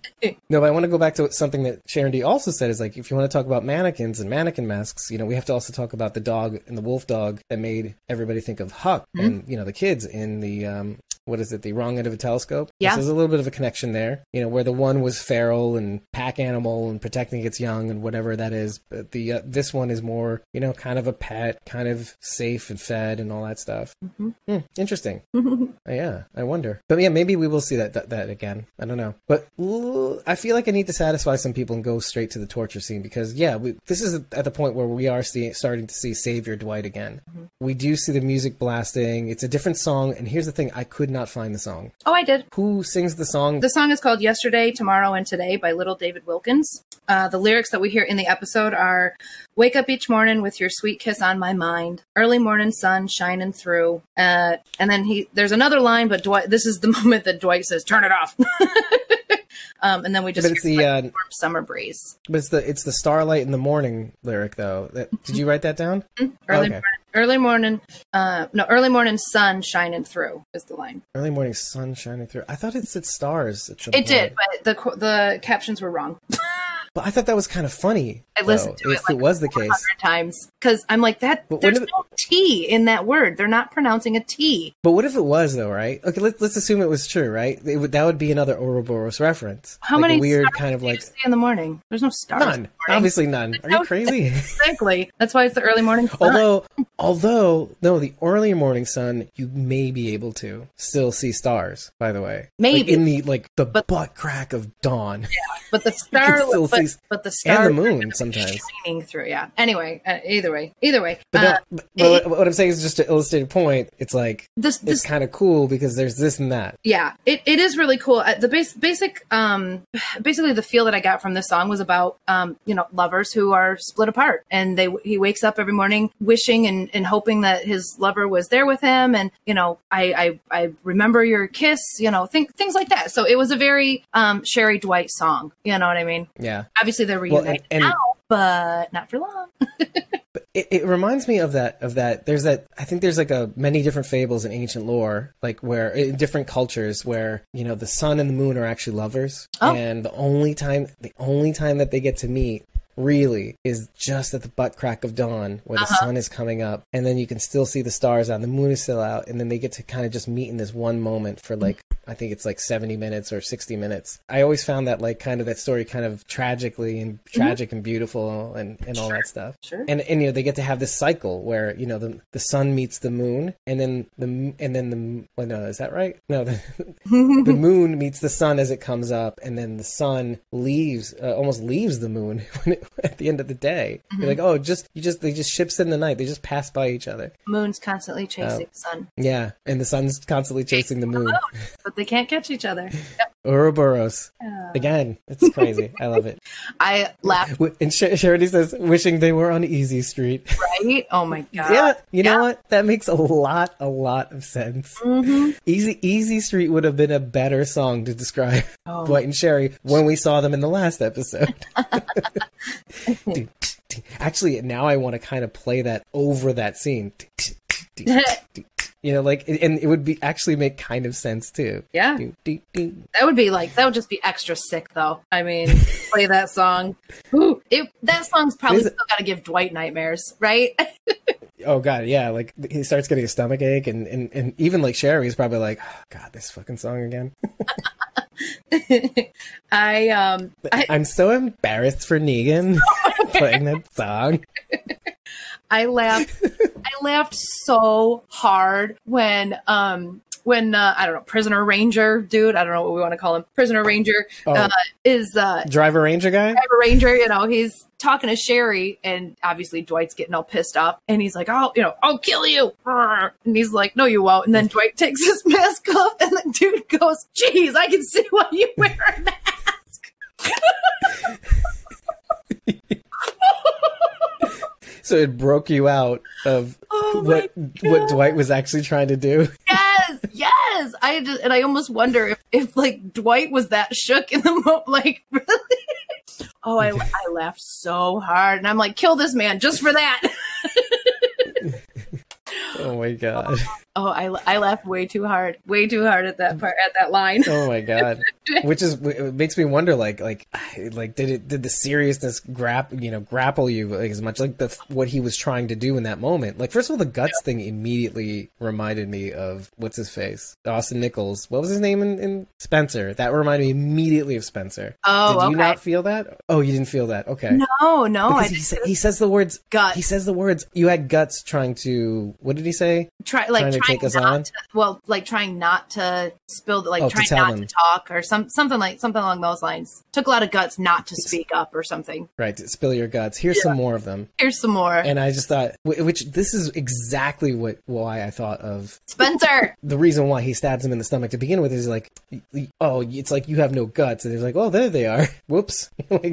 no, but I want to go back to something that Sharon D also said is like, if you want to talk about mannequins and mannequin masks, you know, we have to also talk about the dog and the wolf dog that made everybody think of Huck and, you know, the kids in the, um, what is it, the wrong end of a telescope? Yeah. So there's a little bit of a connection there, you know, where the one was feral and pack animal and protecting its young and whatever that is. But the, uh, this one is more, you know, kind of a pet, kind of safe and fed and all that stuff. Hmm, interesting. Uh, yeah, I wonder. But yeah, maybe we will see that, that that again. I don't know. But I feel like I need to satisfy some people and go straight to the torture scene because yeah, we, this is at the point where we are see, starting to see Savior Dwight again. We do see the music blasting. It's a different song, and here's the thing: I could not find the song. Oh, I did. Who sings the song? The song is called Yesterday, Tomorrow, and Today by Little David Wilkins. Uh, the lyrics that we hear in the episode are Wake up each morning with your sweet kiss on my mind, early morning sun shining through. Uh, and then he, there's another line, but Dwight, this is the moment that Dwight says, Turn it off. um, and then we just But it's the like, uh, warm summer breeze. but it's the it's the starlight in the morning lyric though. That, did you write that down? Early Okay. morning, early morning, uh, no, early morning sun shining through is the line. Early morning sun shining through. I thought it said stars. It did, but the the captions were wrong. but I thought that was kind of funny. I listened though, to it if like it was the case. times because I'm like that. There's no T in that word. They're not pronouncing a T. But what if it was though, right? Okay, let's let's assume it was true, right? It would, that would be another Ouroboros reference. How like many a weird stars kind of like see in the morning? There's no stars. none. Obviously none. Are you crazy? Exactly. That's why it's the early morning sun. although although no, the early morning sun, you may be able to still see stars. By the way, Like, Maybe. in the like the But- butt crack of dawn Yeah, but the star, but, the star and the moon sometimes. shining through. Yeah. Anyway, uh, either way, either way, But, uh, no, but, but what- I'm saying is just to illustrate a point. It's like this it's this kind of cool because there's this and that. yeah it, it is really cool Uh, the base, basic um basically the feel that i got from this song was about um you know lovers who are split apart and they he wakes up every morning wishing and, and hoping that his lover was there with him and you know i i, I remember your kiss you know think, things like that so it was a very um sherry dwight song you know what i mean Yeah. Obviously they're Well, reunited and- and- now but not for long it, it reminds me of that of that there's that i think there's like a many different fables in ancient lore like where in different cultures where you know the sun and the moon are actually lovers Oh. and the only time the only time that they get to meet really is just at the butt crack of dawn where the Uh-huh. sun is coming up and then you can still see the stars out and the moon is still out and then they get to kind of just meet in this one moment for like I think it's like 70 minutes or 60 minutes. I always found that like kind of that story kind of tragically and tragic and beautiful and, and all that stuff Sure. and and you know they get to have this cycle where you know the the sun meets the moon and then the and then the well no is that right no the, the moon meets the sun as it comes up and then the sun leaves uh, almost leaves the moon when it, at the end of the day. You're like oh just you just they just ships in the night. They just pass by each other. Moon's constantly chasing Oh. the sun. yeah and the sun's constantly chasing the moon. but they can't catch each other. Ouroboros. Again it's crazy. I love it. I laughed W- and Sh- Charity says wishing they were on Easy Street. Right? Oh my god. Yeah, you know what? That makes a lot, a lot of sense. Mm-hmm. Easy, Easy Street would have been a better song to describe Oh. Dwight and Sherry when we saw them in the last episode. Actually, now I want to kind of play that over that scene. You know, like, and it would be actually make kind of sense too. yeah That would be like that would just be extra sick though. I mean, play that song. Ooh, it, that song's probably it- still got to give Dwight nightmares, right? Oh god, yeah. Like he starts getting a stomach ache, and and, and even like Sherry's probably like, oh, God, this fucking song again. I um I, I'm so embarrassed for Negan playing that song. I laughed I laughed so hard when um when uh, I don't know, prisoner ranger dude, I don't know what we want to call him, prisoner ranger Oh. uh, is uh, Driver Ranger guy? Driver Ranger, you know, he's talking to Sherry, and obviously Dwight's getting all pissed off, and he's like, "Oh, you know, I'll kill you," and he's like, "No, you won't." And then Dwight takes his mask off, and the dude goes, "Geez, I can see why you wear a mask." So it broke you out of Oh what what Dwight was actually trying to do. Yes, yes. I just, and I almost wonder if, if like Dwight was that shook in the moment, like really. Oh, I, I laughed so hard, and I'm like, kill this man just for that. Oh my god. Oh, Oh, I, I laughed way too hard, way too hard at that part, at that line. Oh my god. Which is it makes me wonder like like like did it did the seriousness grap you know grapple you like, as much like the what he was trying to do in that moment. Like first of all the guts thing immediately reminded me of what's his face? Austin Nichols. What was his name in, in Spencer? That reminded me immediately of Spencer. Oh, did you okay. not feel that? Oh, you didn't feel that. Okay. No, no, he, he says the words Guts. He says the words. You had guts trying to. What did he say? try like trying trying, to take us on? to well like trying not to spill the like Oh, trying not them. to talk or some something like something along those lines took a lot of guts not to speak up or something Right. Spill your guts. Here's some more of them. here's some more And I just thought, which this is exactly what why I thought of spencer the reason why he stabs him in the stomach to begin with is like, oh, it's like you have no guts, and he's like, oh, there they are. Whoops. like,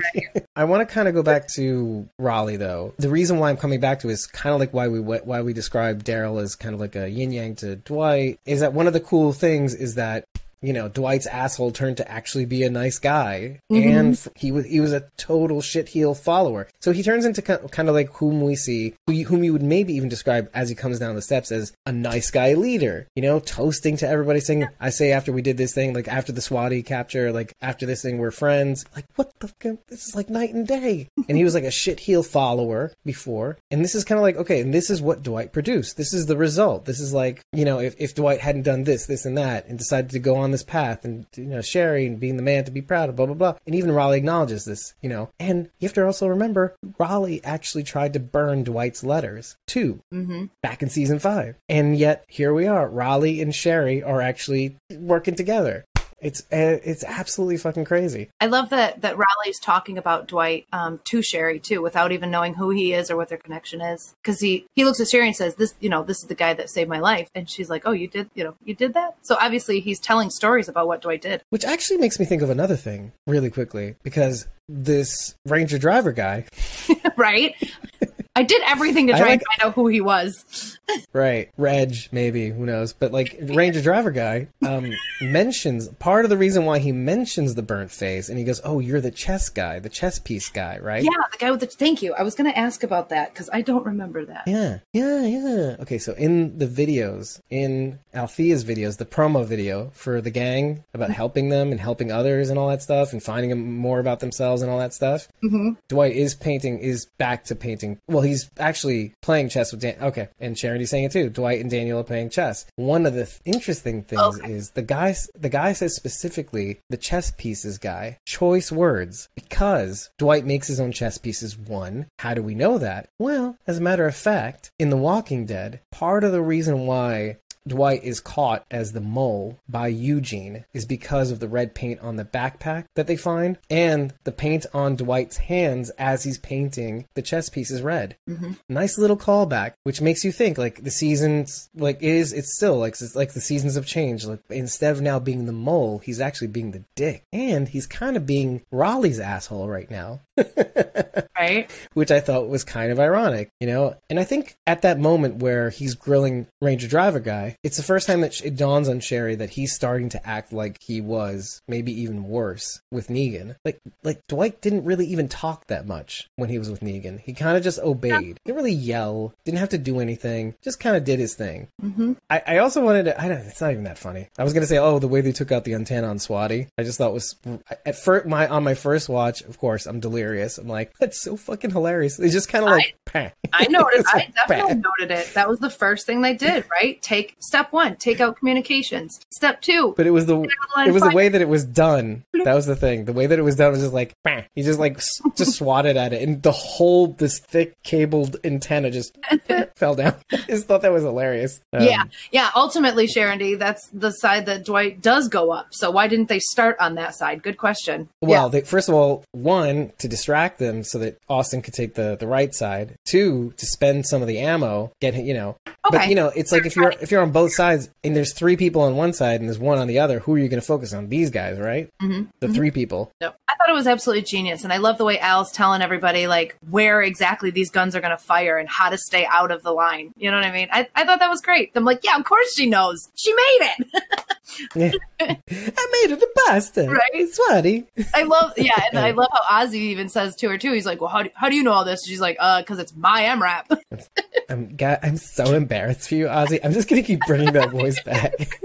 I want to kind of go back to Raleigh though. The reason why I'm coming back to is kind of like why we why we describe Daryl as kind of like a yin yang to Dwight. Is that one of the cool things is that. You know, Dwight's asshole turned to actually be a nice guy, mm-hmm. and he was he was a total shitheel follower. So he turns into kind of like whom we see, whom you would maybe even describe as he comes down the steps as a nice guy leader. You know, toasting to everybody, saying, "I say after we did this thing, like after the Swati capture, like after this thing, we're friends." Like what the fuck? This is like night and day. and he was like a shitheel follower before, and this is kind of like okay, and this is what Dwight produced. This is the result. This is like you know, if if Dwight hadn't done this, this, and that, and decided to go on this path, and you know, Sherry and being the man to be proud of, blah blah blah, and even Raleigh acknowledges this. You know, and you have to also remember Raleigh actually tried to burn Dwight's letters too mm-hmm. back in season five. And yet here we are. Raleigh and Sherry are actually working together. It's uh, it's absolutely fucking crazy. i love that that raleigh's talking about dwight um, to sherry too without even knowing who he is or what their connection is. Because he he looks at sherry and says this you know this is the guy that saved my life. And she's like oh you did you know you did that? So obviously he's telling stories about what dwight did. Which actually makes me think of another thing really quickly because this Ranger driver guy, right i did everything to try like- and find out who he was right? Reg, maybe who knows? But like Ranger driver guy um, mentions part of the reason why he mentions the burnt face, and he goes, "Oh, you're the chess guy, the chess piece guy, right?" Yeah, the guy with the. Thank you. I was going to ask about that because I don't remember that. Yeah, yeah, yeah. Okay, so in the videos, in Althea's videos, the promo video for the gang about helping them and helping others and all that stuff and finding them more about themselves and all that stuff, mm-hmm. Dwight is painting, is back to painting. Well, he's actually playing chess with Dan. Okay, and Charity's saying it too. Dwight and Daniel are playing chess. One of the th- interesting things Okay. is the guy, the guy says specifically, the chess pieces guy, choice words, because Dwight makes his own chess pieces. One, how do we know that? Well, as a matter of fact, in The Walking Dead, part of the reason why Dwight is caught as the mole by Eugene is because of the red paint on the backpack that they find and the paint on Dwight's hands as he's painting the chess pieces red. Mm-hmm. Nice little callback, which makes you think like the seasons like is it's still like it's like the seasons have changed. Like instead of now being the mole, he's actually being the dick, and he's kind of being Raleigh's asshole right now Right? which I thought was kind of ironic, you know. And I think at that moment where he's grilling Ranger Driver guy, it's the first time that it dawns on Sherry that he's starting to act like he was, maybe even worse, with Negan. Like, like Dwight didn't really even talk that much when he was with Negan. He kind of just obeyed. Didn't really yell. Didn't have to do anything. Just kind of did his thing. Mm-hmm. I, I also wanted to. I don't. It's not even that funny. I was gonna say, oh, the way they took out the antenna on Swati. I just thought was at first my on my first watch. Of course, I'm delirious. I'm like, that's so fucking hilarious. They just kind of like, "Pah." I noticed. I definitely "Pah." noted it. That was the first thing they did, right? Take Step one, take out communications. Step two, But it was the it was the way that it was done. That was the thing. The way that it was done was just like bang. he just like just swatted at it, and the whole this thick cabled antenna just fell down. I just thought that was hilarious. Um, yeah, yeah. Ultimately, Sharon D, that's the side that Dwight does go up. So why didn't they start on that side? Good question. Well, they, first of all, one to distract them so that Austin could take the the right side. Two to spend some of the ammo, get you know. But you know, it's like if you're if you're on both sides and there's three people on one side and there's one on the other, who are you going to focus on? These guys, right? Mm-hmm. The three people. No. I thought it was absolutely genius. And I love the way Al's telling everybody, like, where exactly these guns are going to fire and how to stay out of the line. You know what I mean? I, I thought that was great. I'm like, yeah, of course she knows. She made it. Yeah. I made it a bastard. Right? It's funny. I love, yeah. And I love how Ozzy even says to her, too. He's like, well, how do, how do you know all this? She's like, uh, because it's my MRAP. I'm God, I'm so embarrassed for you, Ozzy. I'm just gonna keep bringing that voice back.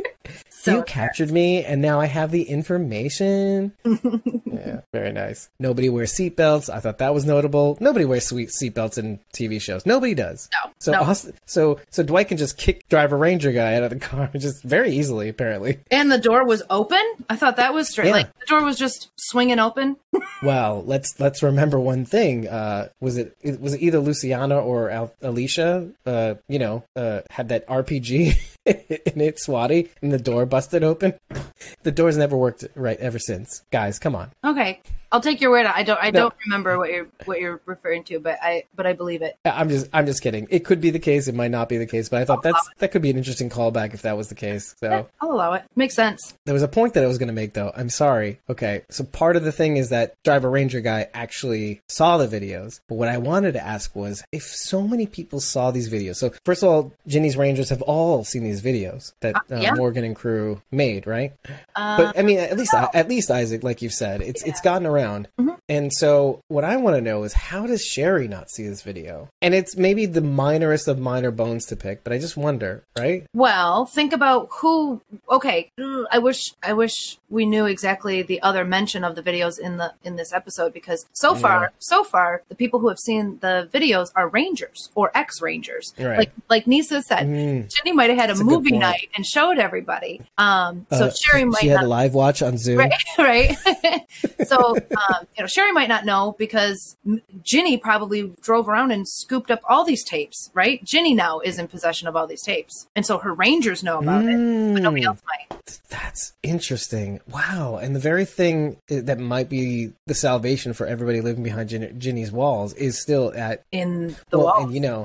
So you captured me, and now I have the information. yeah, very nice. Nobody wears seatbelts. I thought that was notable. Nobody wears sweet seatbelts in TV shows. Nobody does. No, So, no. Austin, so, so Dwight can just kick drive a ranger guy out of the car just very easily. Apparently. And the door was open. I thought that was straight. Yeah. Like, the door was just swinging open. Well, let's let's remember one thing. Uh, was it, it was it either Luciana or Al- Alicia? Uh, you know, uh, had that RPG in it, Swatty, and the door busted open. The door's never worked right ever since. Guys, come on. Okay. I'll take your word. I don't. I No. don't remember what you're what you're referring to, but I but I believe it. I'm just I'm just kidding. It could be the case. It might not be the case. But I thought that's that could be an interesting callback if that was the case. So I'll allow it. Makes sense. there was a point that I was going to make though. I'm sorry. Okay, so part of the thing is that driver ranger guy actually saw the videos. But what I wanted to ask was if so many people saw these videos. So first of all, Ginny's Rangers have all seen these videos that uh, yeah. Morgan and crew made, right? Uh, but I mean, at least at least Isaac, like you've said, it's it's gotten around. And so, what I want to know is how does Sherry not see this video? And it's maybe the minorest of minor bones to pick, but I just wonder, right? Well, think about who. Okay, I wish I wish we knew exactly the other mention of the videos in the in this episode because so far, so far, the people who have seen the videos are rangers or ex rangers. Right. Like like Nisa said, Mm. Ginny might have had a, movie night and showed everybody. Um, so Uh, Sherry might she had not a live watch on Zoom. right right so um, you know sherry might not know because ginny probably drove around and scooped up all these tapes right ginny now is in possession of all these tapes and so her rangers know about it but nobody Mm. else might That's interesting. Wow. And the very thing that might be the salvation for everybody living behind Gin- Ginny's walls is still at in the well, wall and you know,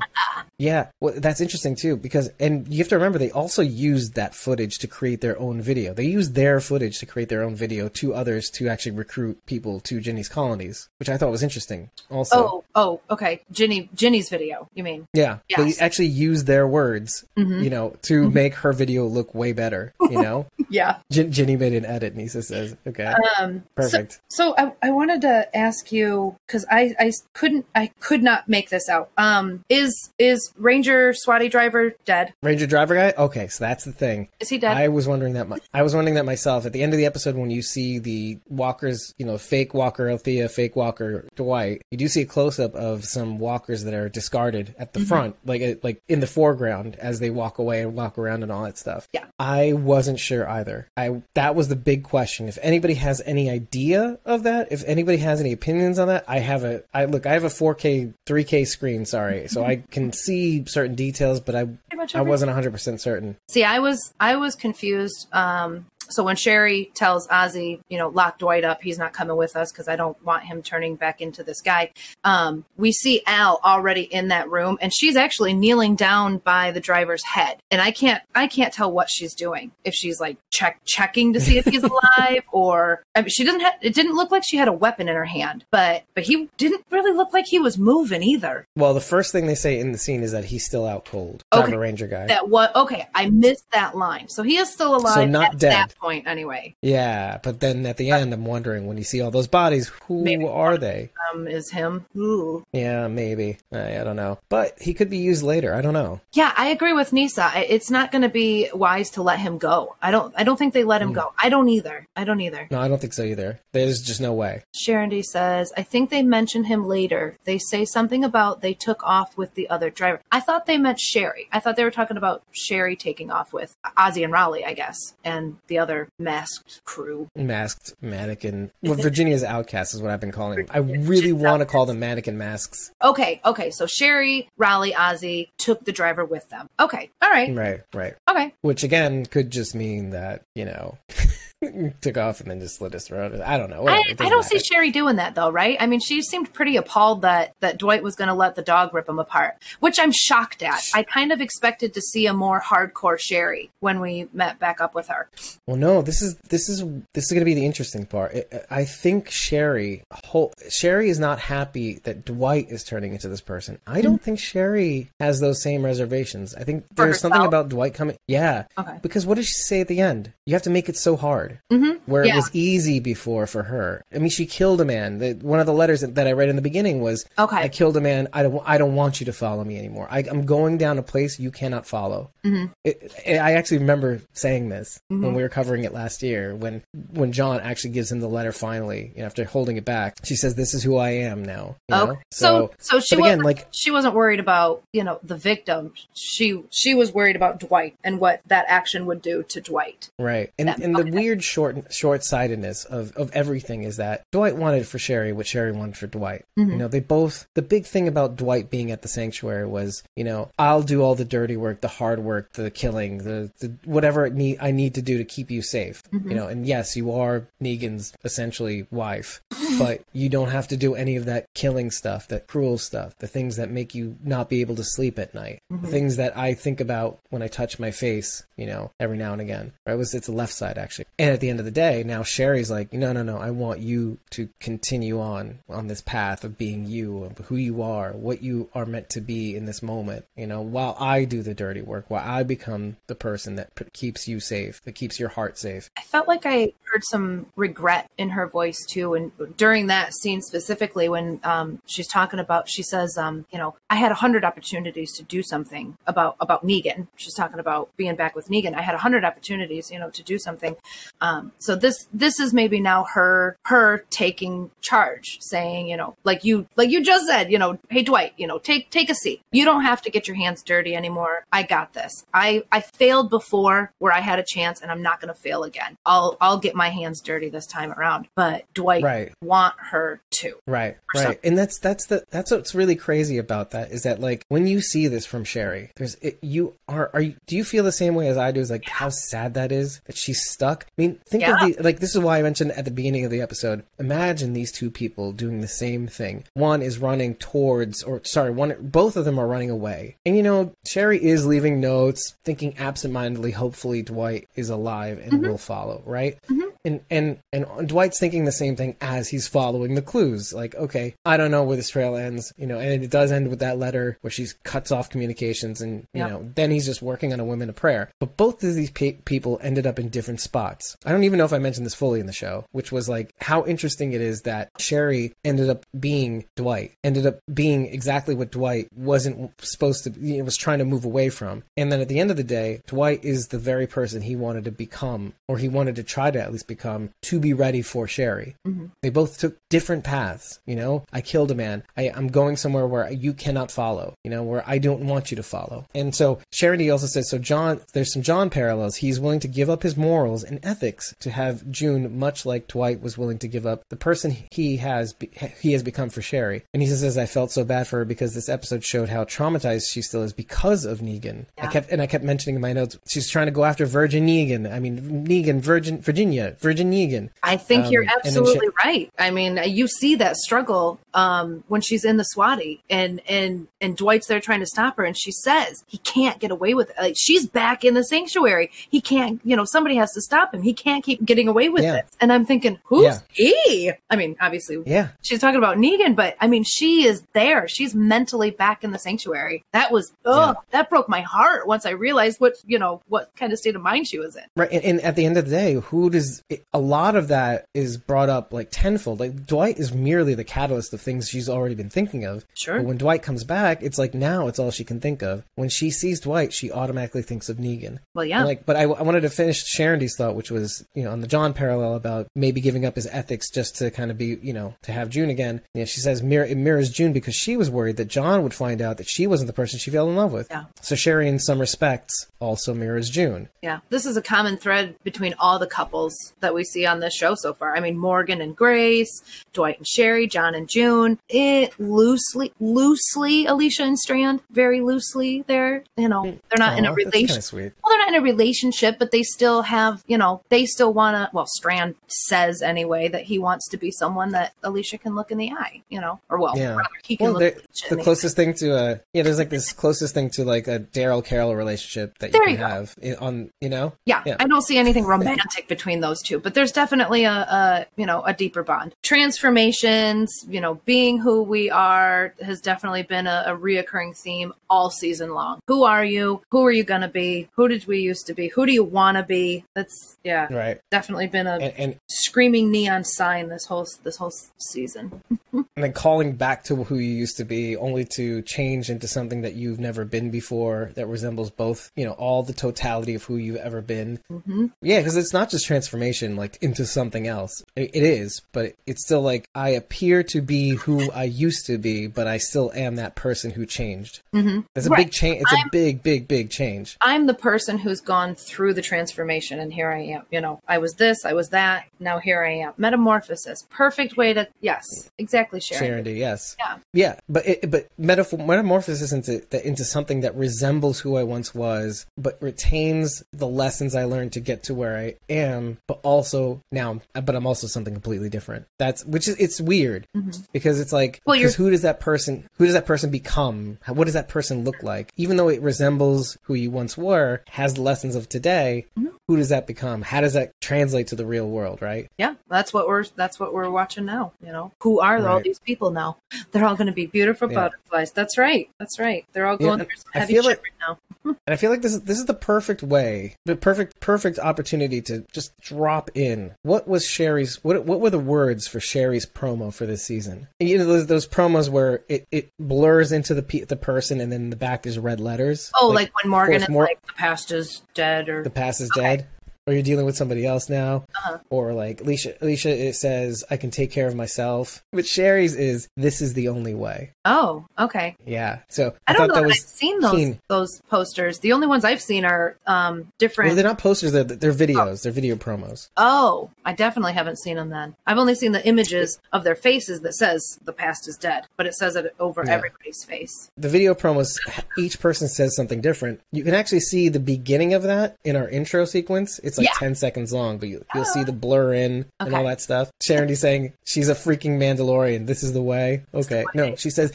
yeah, well, that's interesting too because, and you have to remember, they also used that footage to create their own video. They used their footage to create their own video to others to actually recruit people to Ginny's colonies, which I thought was interesting. Also, oh oh okay ginny ginny's video you mean yeah, Yes. Mm-hmm. they actually used their words, you know, to make her video look way better. You know, yeah Gin- Ginny made an edit. Nisa says, "Okay, um perfect." So I, I wanted to ask you because I, I couldn't I could not make this out. Um, is is Ranger Swatty driver dead? Ranger driver guy. Okay, so that's the thing. Is he dead? I was wondering that. My, I was wondering that myself. At the end of the episode, when you see the walkers, you know, fake Walker Althea, fake Walker Dwight, you do see a close up of some walkers that are discarded at the Mm-hmm. front, like uh, like in the foreground as they walk away and walk around and all that stuff. Yeah. I wasn't sure either. I that was the big question. If anybody has any idea of that, if anybody has any opinions on that, I have a. I look. I have a 4K, 3K screen. Sorry, so I can see certain details, but I I wasn't 100 percent certain. See, I was I was confused. Used um, so when Sherry tells Ozzy, you know, lock Dwight up, he's not coming with us because I don't want him turning back into this guy. Um, we see Al already in that room, and she's actually kneeling down by the driver's head, and I can't I can't tell what she's doing. If she's like check checking to see if he's alive, or I mean, she doesn't have. It didn't look like she had a weapon in her hand, but but he didn't really look like he was moving either. Well, the first thing they say in the scene is that he's still out cold. Okay. Ranger guy. That what? Okay, I missed that line. So he is still alive. So not dead. Point anyway. Yeah, but then at the end, I'm wondering when you see all those bodies, who Maybe are they? Um, is him? Ooh. Yeah, maybe. I, I don't know. But he could be used later. I don't know. Yeah, I agree with Nisa. It's not going to be wise to let him go. I don't. I don't think they let him go. I don't either. I don't either. No, I don't think so either. There's just no way. Sharon D says, I think they mention him later. They say something about they took off with the other driver. I thought they meant Sherry. I thought they were talking about Sherry taking off with Ozzy and Raleigh, I guess, and the other masked crew. Masked mannequin. Well, Virginia's outcast is what I've been calling them. I really want to call them mannequin masks. Okay, okay. So Sherry, Raleigh, Ozzy took the driver with them. Okay, all right. Right, right. Okay. Which again could just mean that, you know, took off and then just slit his throat. I don't know. I, Whatever, I don't see. Sherry doing that though, right? I mean, she seemed pretty appalled that that Dwight was going to let the dog rip him apart, which I'm shocked at. I kind of expected to see a more hardcore Sherry when we met back up with her. Well, no, this is this is this is going to be the interesting part. I- think Sherry, whole, Sherry is not happy that Dwight is turning into this person. I don't think Sherry has those same reservations. I think For there's something about Dwight coming. Yeah, Okay. because what does she say at the end? You have to make it so hard, mm-hmm. where it was easy before for her. I mean, she killed a man. The, one of the letters that, that I read in the beginning was, Okay. I killed a man. I don't. I don't want you to follow me anymore. I, I'm going down a place you cannot follow." Mm-hmm. It, it- I actually remember saying this when we were covering it last year. When when John actually gives him the letter finally, you know, after holding it back, she says, "This is who I am now." You? Okay. So, so she again, wasn't, like she wasn't worried about you know the victim. She she was worried about Dwight and what that action would do to Dwight. Right. And That- and the weird short short sightedness of, of everything is that Dwight wanted for Sherry what Sherry wanted for Dwight. Mm-hmm. You know, they both the big thing about Dwight being at the sanctuary was, you know, I'll do all the dirty work, the hard work, the killing, the, the whatever it need I need to do to keep you safe. Mm-hmm. You know, and yes, you are Negan's essentially wife, but you don't have to do any of that killing stuff, that cruel stuff, the things that make you not be able to sleep at night. Mm-hmm. The things that I think about when I touch my face, you know, every now and again. Right? It was it's the left side actually. And at the end of the day, now Sherry's like, no, no, no, I want you to continue on on this path of being you, of who you are, what you are meant to be in this moment. You know, while I do the dirty work, while I become the person that keeps you safe, that keeps your heart safe. I felt like I heard some regret in her voice too, and during that scene specifically, when um, she's talking about, she says, um, "You know, I had a hundred opportunities to do something about about Negan." She's talking about being back with Negan. I had a hundred opportunities, you know, to do something. Um, so this this is maybe now her her taking charge, saying, you know, like you like you just said, you know, hey Dwight, you know, take take a seat. You don't have to get your hands dirty anymore. I got this. I I failed before where I had a chance, and I'm not going to fail again. I'll I'll get my hands dirty this time around. But Dwight Right. want her to. Right, right, something. and that's that's the that's what's really crazy about that is that like when you see this from Sherry, there's it, you are are you do you feel the same way as I do? Is like how sad that is that she's stuck. I mean, think Yeah. of the like this is why I mentioned at the beginning of the episode. Imagine these two people doing the same thing. One is running towards, or sorry, one both of them are running away, and you know Sherry is leaving notes, thinking absentmindedly. Hopefully, Dwight is alive and mm-hmm. will follow. Right, mm-hmm. And and and Dwight's thinking the same thing as he's following the clues. Like, okay, I don't know where this trail ends, you know, and it does end with that letter where she cuts off communications, and you Yeah. know, then he's just working on a women of prayer. But both of these pe- people ended up in different spots. I don't even know if I mentioned this fully in the show, which was like how interesting it is that Sherry ended up being Dwight, ended up being exactly what Dwight wasn't supposed to, you know, was trying to move away from. And then at the end of the day, Dwight is the very person he wanted to become, or he wanted to try to at least become, to be ready for Sherry. Mm-hmm. They both took different paths. You know, I killed a man. I, I'm going somewhere where you cannot follow. You know, where I don't want you to follow. And so Charity also says, so John, there's some John parallels. He's willing to give up his morals and ethics to have June, much like Dwight was willing to give up the person he has be- he has become for Sherry. And he says, I felt so bad for her because this episode showed how traumatized she still is because of Negan. I kept and I kept mentioning in my notes, she's trying to go after Virgin Negan. I mean, Negan, Virgin Virginia, Virgin Negan. I think Um, you're absolutely right. I mean, you see that struggle um, when she's in the Swati, and and and Dwight's there trying to stop her, and she says he can't get away with it. Like she's back in the sanctuary. He can't. You know, somebody has to stop him. He can't keep getting away with Yeah. it. And I'm thinking, who's Yeah. he? I mean, obviously, Yeah. she's talking about Negan, but I mean, she is there. She's mentally back in the sanctuary. That was, oh, that broke my heart once I realized what you know what kind of state of mind she was in. Right, and, and at the end of the day, who does a lot of that is brought up like tenfold. Like Dwight is merely the catalyst of things she's already been thinking of. Sure. But when Dwight comes back, it's like now it's all she can think of. When she sees Dwight, she automatically thinks of Negan. Well, yeah. And, like, but I, I wanted to finish Sharon D's thought, which was you know on the John parallel about maybe giving up his ethics just to kind of be you know to have June again. You know, she says mirror, it mirrors June because she was worried that John would find out that she wasn't the person she fell in love with. Yeah. So Sherry, in some respects, also mirrors June. Yeah, this is a common thread between all the couples that we see on this show so far. I mean, Morgan and Grace, Dwight and Sherry, John and June. It loosely, loosely, Alicia and Strand, very loosely. There, you know, they're not in a relationship. kind of sweet. Well, they're not in a relationship, but they still have, you know, they still want to. Well, Strand says anyway that he wants to be someone that Alicia can look in the eye, you know, or well, Yeah. rather, he can Well, look the the closest thing to a yeah, there's like this closest thing to like a Daryl Carol relationship that you There can you have eh, on you know. Yeah, Yeah. I don't see anything romantic between those two, but there's definitely a, a you know a deeper bond. Transformations, you know, being who we are has definitely been a, a reoccurring theme all season long. Who are you? Who are you gonna be? Who did we used to be? Who do you want to be? That's yeah, Right. definitely been a And, and screaming neon sign this whole this whole season. and then calling back to who you used to be, only to change into something that you've never been before, that resembles both, you know, all the totality of who you've ever been. Mm-hmm. Yeah, because it's not just transformation, like into something else. It, it is, but it's still like I appear to be who I used to be, but I still am that person who changed. Mm-hmm. It's a Right. big change. It's a big, big, big change. I'm the person who's gone through the transformation, and here I am. You know, I was this, I was that, now here I am. Metamorphosis, perfect way to yes, exactly, Sharon. Sharon yes. Yeah. Yeah, but it, but metaphor, metamorphosis into that- into something that resembles who I once was, but retains the lessons I learned to get to where I am, but also now, but I'm also something completely different. That's which is it's weird because it's like Mm-hmm. Well, who does that person who does that person become? What does that person look like? Even though it resembles who you once were, has the lessons of today. Mm-hmm. Who does that become? How does that translate to the real world? Right? Yeah, that's what we're that's what we're watching now. You know, who are all these people now? They're all going to be beautiful Yeah. butterflies. That's right. That's right. They're all going and through some heavy shit like- right now. And I feel like this is this is the perfect way, the perfect perfect opportunity to just drop in. What was Sherry's? What what were the words for Sherry's promo for this season? And you know those those promos where it, it blurs into the pe- the person, and then in the back there's red letters. Oh, like, when Morgan is Mor- like the past is dead, or the past is dead. Or you're dealing with somebody else now, Uh-huh. or like Alicia. Alicia it says, "I can take care of myself," but Sherry's is, "This is the only way." oh, okay. Yeah. So I, I, don't know that I've seen those keen. those posters. The only ones I've seen are um different. Well, they're not posters; they're, they're videos. They're video promos. Oh, I definitely haven't seen them then. I've only seen the images of their faces that says the past is dead, but it says it over Yeah. everybody's face. the video promos each person says something different you can actually see the beginning of that in our intro sequence it's like Yeah. 10 seconds long but you, you'll see the blur in and all that stuff. Sharon D saying she's a freaking mandalorian. This is the way. Okay. No she says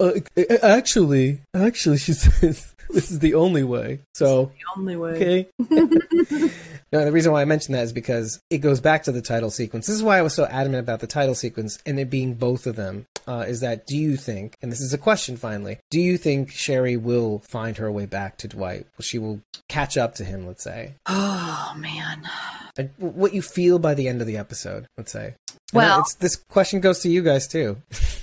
Uh, actually, actually, she says this is the only way. so The only way. okay no the reason why i mentioned that is because it goes back to the title sequence this is why i was so adamant about the title sequence and it being both of them uh, is that do you think and this is a question finally do you think sherry will find her way back to dwight she will catch up to him let's say Oh man. W- what you feel by the end of the episode, let's say. And Well- it's, this question goes to you guys too.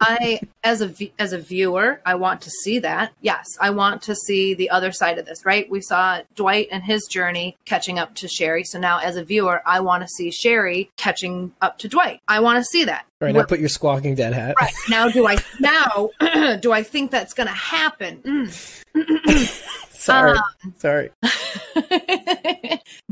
I as a as a viewer, I want to see that. Yes, I want to see the other side of this, right? We saw Dwight and his journey catching up to Sherry. So now as a viewer, I want to see Sherry catching up to Dwight. I want to see that. All right, now put your squawking dead hat. right. Now do I now do I think that's going to happen? Mm. Sorry, Um, sorry.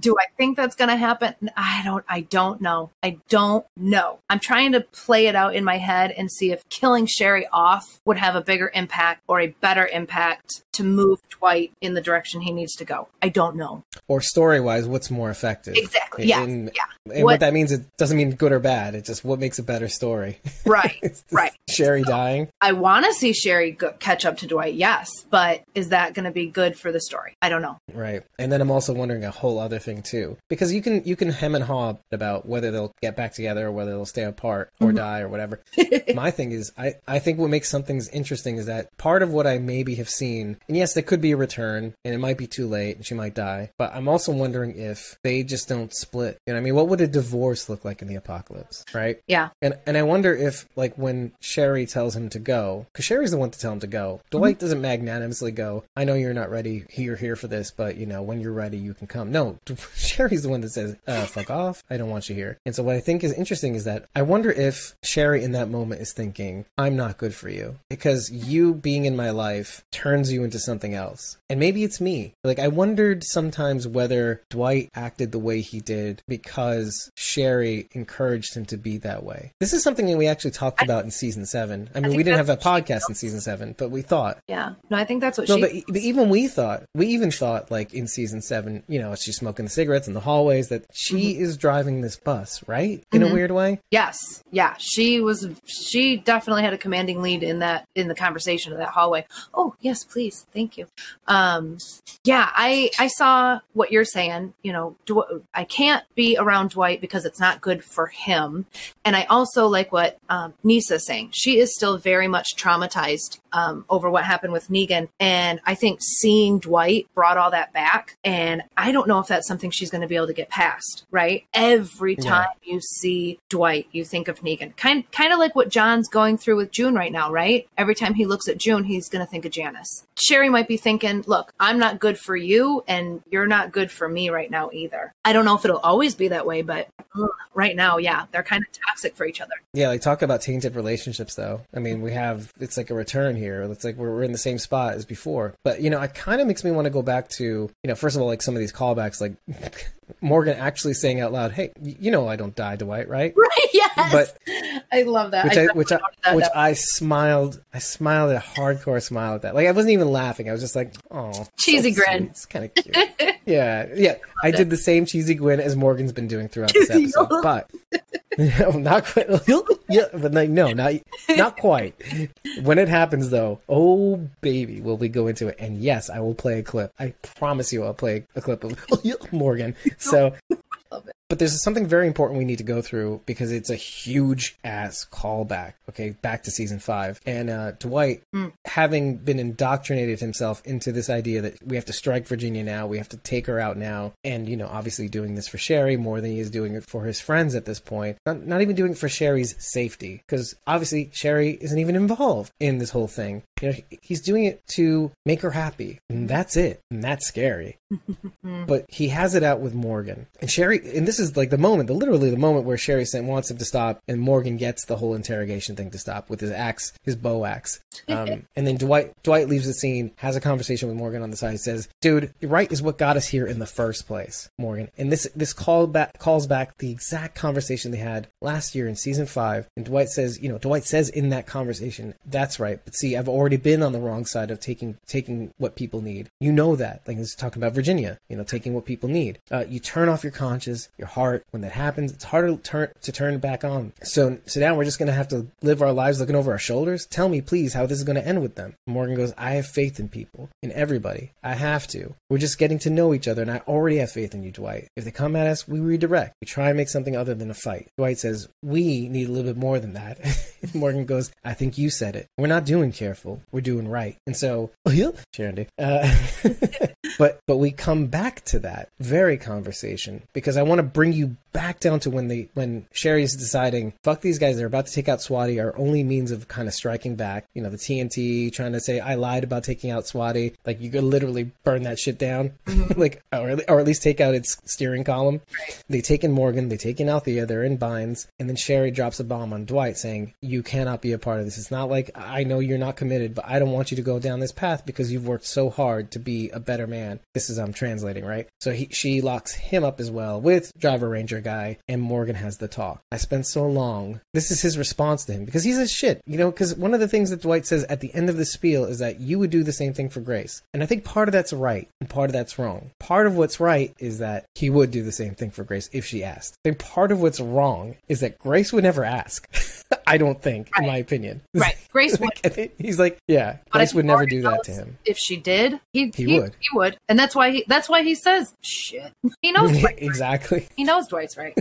Do I think that's going to happen? I don't I don't know. I don't know. I'm trying to play it out in my head and see if killing Sherry off would have a bigger impact or a better impact to move Dwight in the direction he needs to go. I don't know. Or story wise, what's more effective? Exactly. Yeah. And, yeah. and what, What- that means, it doesn't mean good or bad. It's just what makes a better story. Right. Right. Sherry dying. I want to see Sherry go- catch up to Dwight. Yes, but is that going to be good for the story? I don't know. Right. And then I'm also wondering a whole other thing too. Because you can you can hem and haw about whether they'll get back together or whether they'll stay apart or Mm-hmm. die or whatever. My thing is I, I think what makes some things interesting is that part of what I maybe have seen and yes, there could be a return and it might be too late and she might die. But I'm also wondering if they just don't split. You know what I mean? What would a divorce look like in the apocalypse? Right? Yeah. And and I wonder if like when Sherry tells him to go, because Sherry's the one to tell him to go. Dwight doesn't magnanimously go. I know you're not ready. You're here for this, but you know when you're ready, you can come. No, Sherry's the one that says, uh, "Fuck off. I don't want you here." And so what I think is interesting is that I wonder if Sherry in that moment is thinking, "I'm not good for you because you being in my life turns you into something else." And maybe it's me. Like I wondered sometimes whether Dwight acted the way he did because Sherry encouraged him to be that way. This is something that we actually talked about in season seven. I mean, think we didn't have a that's what she podcast in season seven, but we thought. Yeah. No, I think that's what No, she. but, but even we thought, we even thought, like in season seven, you know, she's smoking the cigarettes in the hallways, that she is driving this bus, right? In a weird way. Yes. Yeah. She was, she definitely had a commanding lead in that, in the conversation of that hallway. Oh, yes, please. Thank you. Um, yeah, I, I saw what you're saying. You know, Dw- I can't be around Dwight because it's not good for him. And I also like what um, Nisa's saying. She is still very much traumatized um, over what happened with Negan. And I think seeing Dwight brought all that back. And I don't know if that's something she's going to be able to get past, right? Every Yeah. time you see Dwight, you think of Negan. Kind, kind of like what John's going through with June right now, right? Every time he looks at June, he's going to think of Janice. Sherry might be thinking, look, I'm not good for you, and you're not good for me right now either. I don't know if it'll always be that way, but ugh, right now, yeah, they're kind of toxic for each other. Yeah, like talk about tainted relationships, though. I mean, we have it's like a return here. It's like we're, we're in the same spot as before. But you know, I kind of makes me want to go back to you know, first of all, like some of these callbacks, like Morgan actually saying out loud, "Hey, you know, I don't die, Dwight, right?" Right? Yes. But I love that. which I, definitely which I, that which. I smiled. I smiled a hardcore smile at that. Like I wasn't even laughing. I was just like, "Oh, Cheesy so grin. sweet. It's kind of cute." yeah, yeah. I did the same cheesy grin as Morgan's been doing throughout this episode, but not quite. yeah, but like, no, not not quite. When it happens, though, oh baby, will we go into it? And yes, I will play a clip. I promise you, I'll play a clip of Morgan. So. But there's something very important we need to go through because it's a huge ass callback. Okay, back to season five, and uh, Dwight, having been indoctrinated himself into this idea that we have to strike Virginia now, we have to take her out now, and you know, obviously doing this for Sherry more than he is doing it for his friends at this point. Not, not even doing it for Sherry's safety, because obviously Sherry isn't even involved in this whole thing. You know, he's doing it to make her happy, and that's it, and that's scary but he has it out with Morgan. And Sherry, and this is like the moment, the literally the moment where Sherry sent, wants him to stop, and Morgan gets the whole interrogation thing to stop with his axe, his bow axe. Um, and then Dwight Dwight leaves the scene, has a conversation with Morgan on the side, says, "Dude, right is what got us here in the first place, Morgan." And this this call back calls back the exact conversation they had last year in season five. And Dwight says, you know, Dwight says in that conversation, "That's right." But see, I've already been on the wrong side of taking taking what people need. You know that. Like he's talking about Virginia, you know, taking what people need. Uh, you turn off your conscience, your heart. When that happens, it's harder to turn to turn back on. So so now we're just gonna have to live our lives looking over our shoulders. Tell me, please, how this is gonna end with them. Morgan goes, I have faith in people, in everybody. I have to. We're just getting to know each other, and I already have faith in you, Dwight. If they come at us, we redirect. We try and make something other than a fight. Dwight says, We need a little bit more than that. Morgan goes, I think you said it. We're not doing careful. We're doing right. And so, oh, yeah, Sharon, uh, but but we come back to that very conversation because I want to bring you back down to when they when Sherry's deciding, fuck these guys, they're about to take out Swati. Our only means of kind of striking back, you know, the TNT trying to say I lied about taking out Swati. Like you could literally burn that shit down, mm-hmm. like or, or at least take out its steering column. They take in Morgan, they take in Althea, they're in binds, and then Sherry drops a bomb on Dwight saying, "You cannot be a part of this. It's not like I know you're not committed, but I don't want you to go down this path because you've worked so hard to be a better man." This is I'm translating, right? So he, she locks him up as well with Driver Ranger guy, and Morgan has the talk. I spent so long. This is his response to him because he's a shit, you know. Because one of the things that Dwight says at the end of the spiel is that you would do the same thing for Grace, and I think part of that's right and part of that's wrong. Part of what's right is that he would do the same thing for Grace if she asked. I think part of what's wrong is that Grace would never ask. I don't think, in my opinion. Right. Grace would. He's like, yeah, But Grace would never do that to him. If she did, he, He he, would. He would, and that's why he that's why he says shit. He knows Dwight's right. exactly. He knows Dwight's right.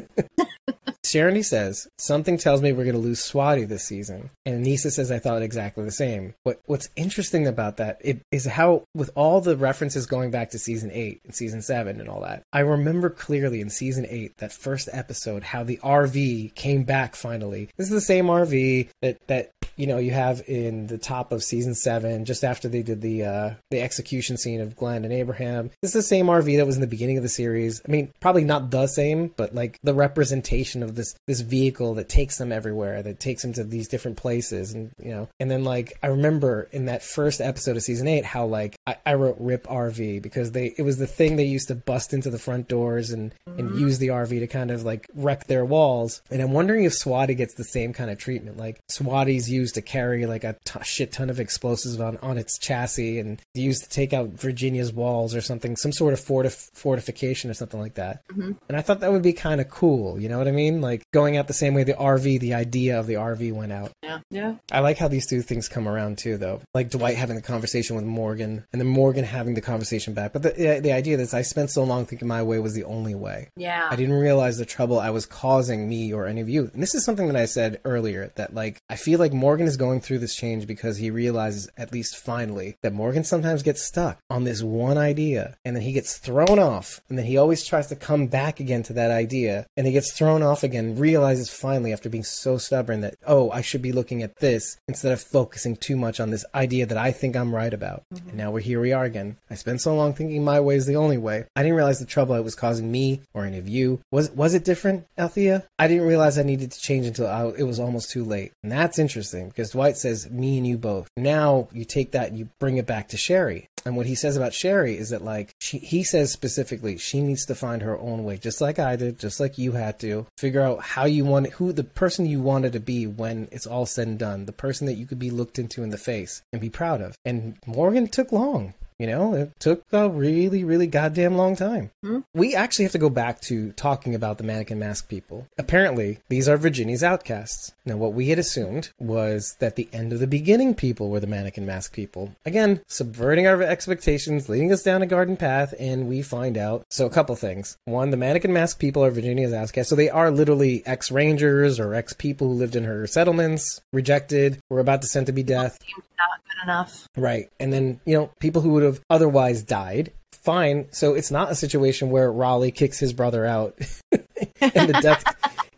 Sharoney says, Something tells me we're going to lose Swati this season. And Nisa says, I thought exactly the same. What What's interesting about that is how, with all the references going back to season 8 and season 7 and all that, I remember clearly in season 8, that first episode, how the RV came back finally. This is the same RV that, that you know you have in the top of season seven, just after they did the uh, the execution scene of Glenn and Abraham. This is the same RV that was in the beginning of the series. I mean, probably not the same, but like the representation of this this vehicle that takes them everywhere, that takes them to these different places, and you know. And then like I remember in that first episode of season eight, how like I, I wrote "Rip RV" because they it was the thing they used to bust into the front doors and and use the RV to kind of like wreck their walls. And I'm wondering if Swati gets the same kind of treatment. Like Swati's used to carry like a t- shit ton of explosives on on its chassis and used to take out Virginia's walls or something, some sort of fortif- fortification or something like that. Mm-hmm. And I thought that would be kind of cool. You know what I mean? Like going out the same way the RV, the idea of the RV went out. Yeah. Yeah. I like how these two things come around too, though. Like Dwight having the conversation with Morgan, and then Morgan having the conversation back. But the the, the idea that I spent so long thinking my way was the only way. Yeah. I didn't realize the trouble I was causing me or any of you. And this is something that I said earlier that like I feel like Morgan is going through this change because he realizes at least finally that Morgan sometimes gets stuck on this one idea and then he gets thrown off and then he always tries to come back again to that idea and he gets thrown off again realizes finally after being so stubborn that oh I should be looking at this instead of focusing too much on this idea that I think I'm right about. Mm-hmm. And now we're here we are again. I spent so long thinking my way is the only way. I didn't realize the trouble it was causing me or any of you. Was was it different, Althea? I didn't realize I needed to change until I, it was almost too late. And that's interesting because Dwight says me and you both. Now you take that and you bring it back to Sherry. And what he says about Sherry is that like she he says specifically she needs to find her own way, just like I did, just like you had to. Figure out how you want who the person you wanted to be when it's all said and done, the person that you could be looked into in the face and be proud of. And Morgan took long. You know, it took a really, really goddamn long time. Hmm? We actually have to go back to talking about the mannequin mask people. Apparently, these are Virginia's outcasts. Now, what we had assumed was that the end of the beginning people were the mannequin mask people. Again, subverting our expectations, leading us down a garden path, and we find out. So, a couple things. One, the mannequin mask people are Virginia's outcasts. So, they are literally ex rangers or ex people who lived in her settlements, rejected, were about to send to be death. Not good enough. Right. And then, you know, people who would have otherwise died. Fine. So it's not a situation where Raleigh kicks his brother out and the death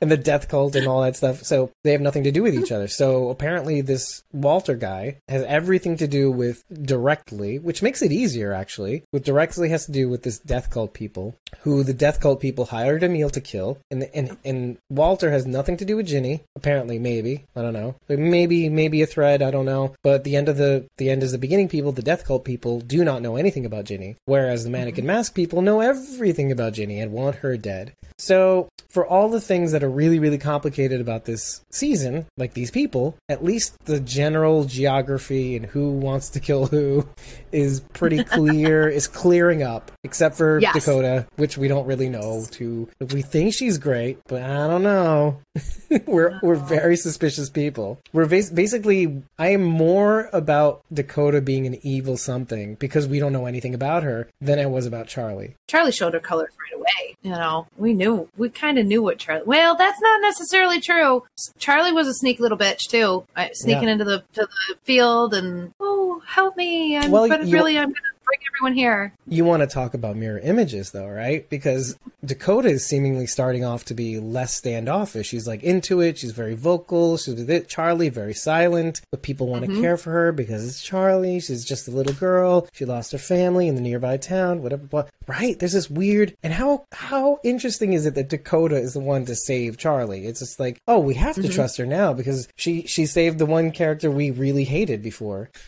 and the death cult and all that stuff. So they have nothing to do with each other. So apparently this Walter guy has everything to do with directly, which makes it easier actually. With directly has to do with this death cult people who the death cult people hired Emile to kill. And and and Walter has nothing to do with Ginny. Apparently, maybe. I don't know. Maybe maybe a thread, I don't know. But the end of the the end is the beginning people, the death cult people do not know anything about Ginny. Whereas the mannequin mask people know everything about Ginny and want her dead. So for all the things that are really, really complicated about this season, like these people, at least the general geography and who wants to kill who is pretty clear, is clearing up, except for Yes. Dakota, which we don't really know to we think she's great, but I don't know. we're we're very suspicious people. We're bas- basically I am more about Dakota being an evil something because we don't know anything about her than I was about Charlie. Charlie showed her colors right away. You know, we knew, we kind of knew what Charlie. Well, that's not necessarily true. Charlie was a sneaky little bitch too, sneaking Yeah. into the to the field and oh, help me! I'm Well, but really, I'm gonna bring everyone here. You want to talk about mirror images, though, right? Because Dakota is seemingly starting off to be less standoffish. She's like into it. She's very vocal. She's with it. Charlie, very silent, but people want to mm-hmm. care for her because it's Charlie. She's just a little girl. She lost her family in the nearby town. Whatever. What? Right? There's this weird. And how how interesting is it that Dakota is the one to save Charlie? It's just like, oh, we have to mm-hmm. trust her now because she she saved the one character we really hated before.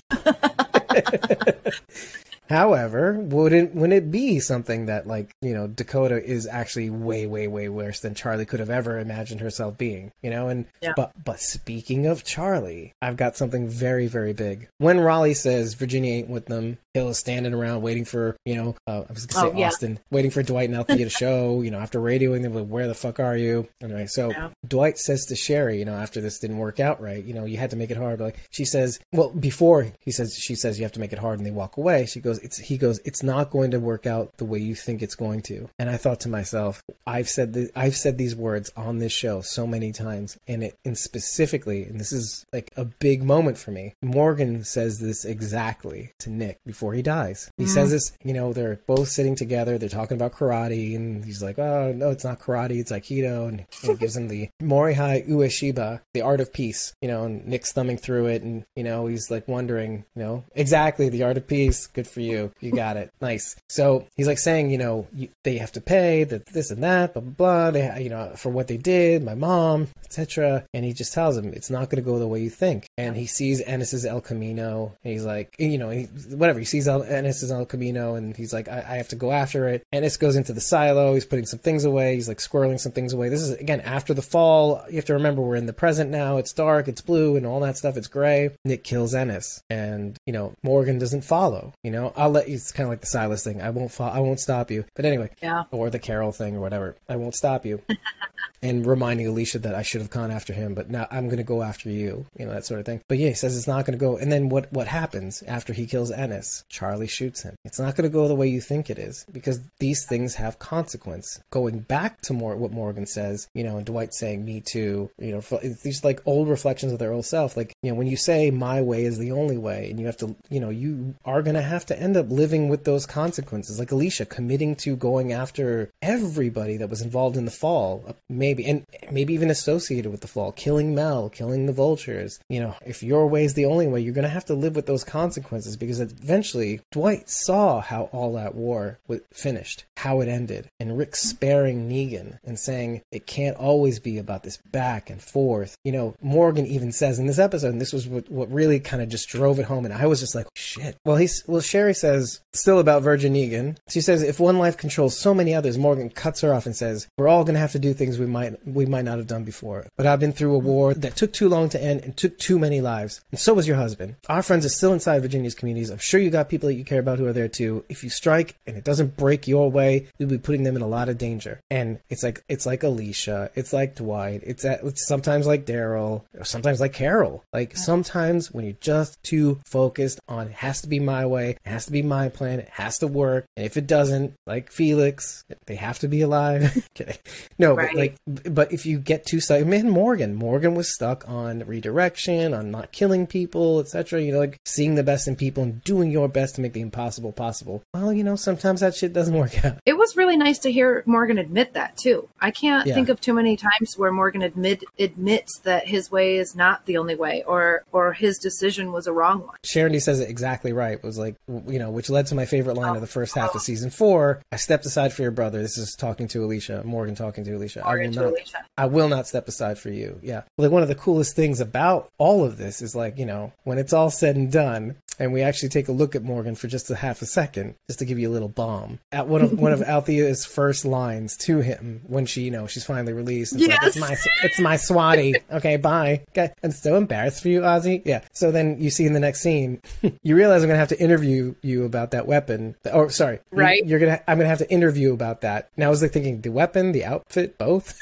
However, wouldn't wouldn't it be something that like you know Dakota is actually way way way worse than Charlie could have ever imagined herself being? You know, and Yeah. but but speaking of Charlie, I've got something very very big. When Raleigh says Virginia ain't with them, Hill is standing around waiting for you know uh, I was gonna say Oh, yeah. Austin, waiting for Dwight and Althea to get a show. You know, after radioing them, like, where the fuck are you? Anyway, so Yeah. Dwight says to Sherry, you know, after this didn't work out right, you know, you had to make it hard. But like she says, well, before he says, she says you have to make it hard, and they walk away. She goes, it's he goes, it's not going to work out the way you think it's going to. And I thought to myself, I've said the, I've said these words on this show so many times, and it and specifically, and this is like a big moment for me. Morgan says this exactly to Nick before he dies. He mm. says this, you know, they're both sitting together, they're talking about karate, and he's like, oh no, it's not karate, it's aikido, and he gives him the Morihei Ueshiba, the art of peace, you know, and Nick's thumbing through it, and you know, he's like wondering, you know, exactly the art of peace, good for you, you You got it, nice. So he's like saying, you know, you, they have to pay that this and that, blah blah blah, they, you know, for what they did, my mom, etc. And he just tells him it's not going to go the way you think. And he sees Ennis's El Camino, and he's like, you know, he, whatever. He sees El, Ennis's El Camino, and he's like, I, I have to go after it. Ennis goes into the silo. He's putting some things away. He's like squirreling some things away. This is again after the fall. You have to remember we're in the present now. It's dark. It's blue, and all that stuff. It's gray. Nick kills Ennis, and you know Morgan doesn't follow. You know, I'll let you. It's kind of like the Silas thing. I won't. I won't stop you. But anyway, Yeah. or the Carol thing or whatever. I won't stop you. and reminding Alicia that I should have gone after him, but now I'm going to go after you, you know, that sort of thing. But yeah, he says it's not going to go. And then what, what happens after he kills Ennis? Charlie shoots him. It's not going to go the way you think it is because these things have consequence. Going back to more what Morgan says, you know, and Dwight saying, me too, you know, it's these like old reflections of their old self. Like, you know, when you say my way is the only way and you have to, you know, you are going to have to end up living with those consequences. Like Alicia committing to going after everybody that was involved in the fall, uh, maybe, and maybe even associated with the fall, killing Mel, killing the vultures. You know, if your way is the only way, you're going to have to live with those consequences because eventually Dwight saw how all that war finished, how it ended, and Rick sparing Negan and saying it can't always be about this back and forth. You know, Morgan even says in this episode, and this was what, what really kind of just drove it home, and I was just like, shit. Well, he's well, Sherry says still about Virgin Negan. She says if one life controls so many others, Morgan cuts her off and says, "We're all going to have to do things we might we might not have done before. But I've been through a war that took too long to end and took too many lives, and so was your husband. Our friends are still inside Virginia's communities. I'm sure you got people that you care about who are there too. If you strike and it doesn't break your way, you'll be putting them in a lot of danger. And it's like it's like Alicia, it's like Dwight, it's, at, it's sometimes like Daryl, or sometimes like Carol. Like sometimes when you're just too focused on it has to be my way, it has to be my plan, it has to work, and if it doesn't, like Felix, they have to be alive. No, Right. but like, but if you get too stuck, man, Morgan, Morgan was stuck on redirection, on not killing people, etc. You know, like seeing the best in people and doing your best to make the impossible possible. Well, you know, sometimes that shit doesn't work out. It was really nice to hear Morgan admit that too. I can't Yeah. think of too many times where Morgan admit admits that his way is not the only way or or his decision was a wrong one. Sharon says it exactly right. It was like, you know, which led to my favorite line of the first half of season four. I stepped aside for your brother. This is talking to Alicia, Morgan talking to Alicia. I will not, Alicia. I will not step aside for you. Yeah. Like one of the coolest things about all of this is like, you know, when it's all said and done, and we actually take a look at Morgan for just a half a second, just to give you a little bomb. At one of one of Althea's first lines to him when she, you know, she's finally released. It's like, Yes. it's my it's my swatty. Okay, bye. Okay, I'm so embarrassed for you, Ozzy. Yeah. So then you see in the next scene, you realize I'm gonna have to interview you about that weapon. Or sorry, Right. You're gonna I'm gonna have to interview about that. Now I was like thinking, the weapon, the outfit, both.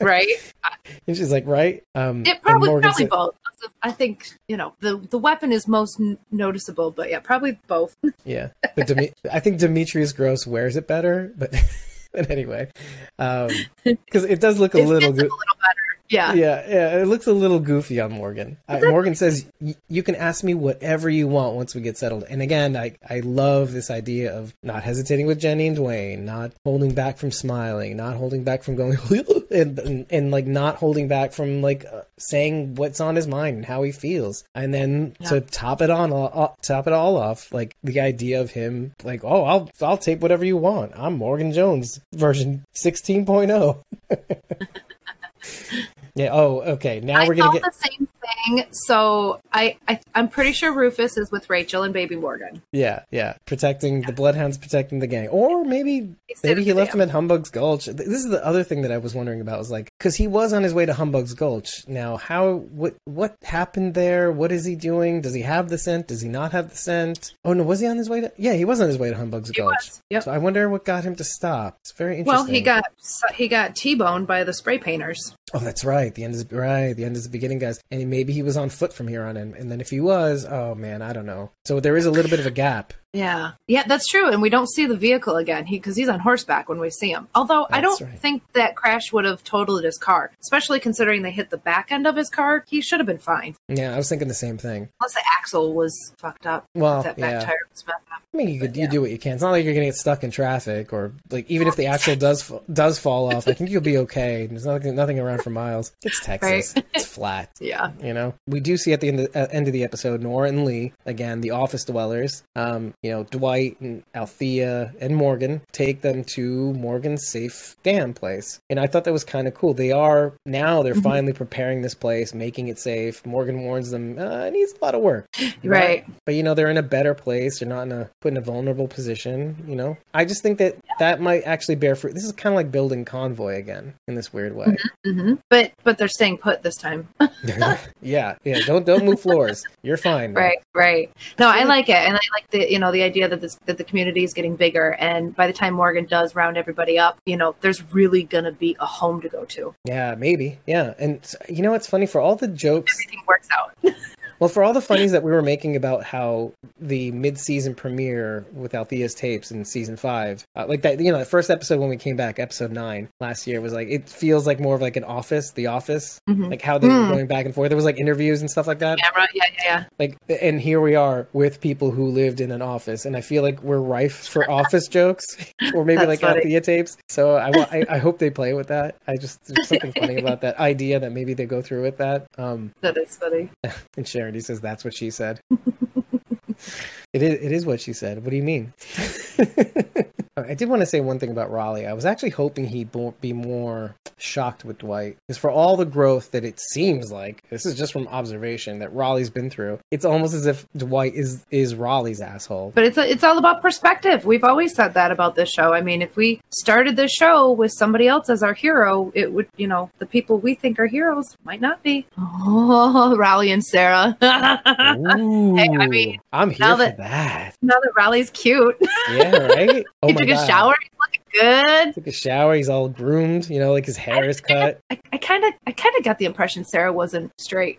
Right? And she's like, right? Um, It probably probably said- both. I think you know the the weapon is most n- noticeable, but yeah, probably both. Yeah, but Demi- I think Demetrius Grosse wears it better. But but anyway, because it does look a It little good. a little better. Yeah. Yeah, yeah, it looks a little goofy on Morgan. Uh, Morgan says, "Y- "You can ask me whatever you want once we get settled." And again, I I love this idea of not hesitating with Ginny and Dwayne, not holding back from smiling, not holding back from going, and, and and like not holding back from like uh, saying what's on his mind and how he feels. And then to top it on, uh, top it all off, like the idea of him, like, "Oh, I'll I'll take whatever you want. I'm Morgan Jones version 16.0." Yeah. Oh, okay. Now I we're gonna get. the same thing. So I, I I'm pretty sure Rufus is with Rachel and Baby Morgan. Yeah, yeah. Protecting the bloodhounds, protecting the gang, or maybe maybe he left him at Humbug's Gulch. This is the other thing that I was wondering about. Was like because he was on his way to Humbug's Gulch. Now, how what what happened there? What is he doing? Does he have the scent? Does he not have the scent? Oh no, was he on his way to? Yeah, he was on his way to Humbug's He Gulch. was. Yep. So I wonder what got him to stop. It's very interesting. Well, he got he got T-boned by the spray painters. Oh, that's right. The end is right. The end is the beginning, guys. And maybe he was on foot from here on in. And then if he was, oh man, I don't know. So there is a little bit of a gap. Yeah, yeah, that's true. And we don't see the vehicle again. He because he's on horseback when we see him. Although I don't right. think that crash would have totaled his car, especially considering they hit the back end of his car. He should have been fine, Yeah, I was thinking the same thing. unless the axle was fucked up. Well, that back yeah. tire was messed up. I mean, you could Yeah. you do what you can. It's not like you're gonna get stuck in traffic, or like even if the axle does does fall off, I think you'll be okay. There's nothing nothing around for miles. It's Texas. It's flat. Yeah, You know, we do see at the end of, uh, end of the episode Nora and Lee again, the office dwellers. Um, you know, Dwight and Althea and Morgan take them to Morgan's safe dam place, and I thought that was kind of cool. They are now they're finally preparing this place, making it safe. Morgan warns them uh, it needs a lot of work, right. But, but you know they're in a better place. They're not in a put in a vulnerable position. You know, I just think that that might actually bear fruit. This is kind of like building convoy again in this weird way. hmm But but they're staying put this time. yeah, yeah. Don't don't move floors. You're fine. Right, right. No, I like it, and I like the you know the idea that this that the community is getting bigger, and by the time Morgan does round everybody up, you know, there's really gonna be a home to go to. Yeah, maybe. Yeah. And you know it's funny? For all the jokes, Everything works out. well, for all the funnies that we were making about how the mid season premiere with Althea's tapes in season five, uh, like that, you know, the first episode when we came back, episode nine last year, was like, it feels like more of like an office, the office, Mhm. like how they were Hmm. going back and forth. There was like interviews and stuff like that. Camera, yeah, yeah, yeah. Like, and here we are with people who lived in an office, and I feel like we're rife for office jokes, or maybe That's like funny. Althea tapes. So I, I, I hope they play with that. I just there's something funny about that idea that maybe they go through with that. Um, That is funny. and Charity says that's what she said. it is. It is what she said. What do you mean? I did want to say one thing about Raleigh. I was actually hoping he'd be more shocked with Dwight, because for all the growth that it seems like, this is just from observation that Raleigh's been through. It's almost as if Dwight is is Raleigh's asshole. But it's it's all about perspective. We've always said that about this show. I mean, if we started this show with somebody else as our hero, it would, you know, the people we think are heroes might not be. Oh, Raleigh and Sarah. now Ooh, I mean, I'm here now for that- that. that Raleigh's cute, Yeah, right. Oh my took a shower. He's looking good. Took a shower. He's all groomed. You know, like his hair is cut. I kind of, I kind of got the impression Sarah wasn't straight.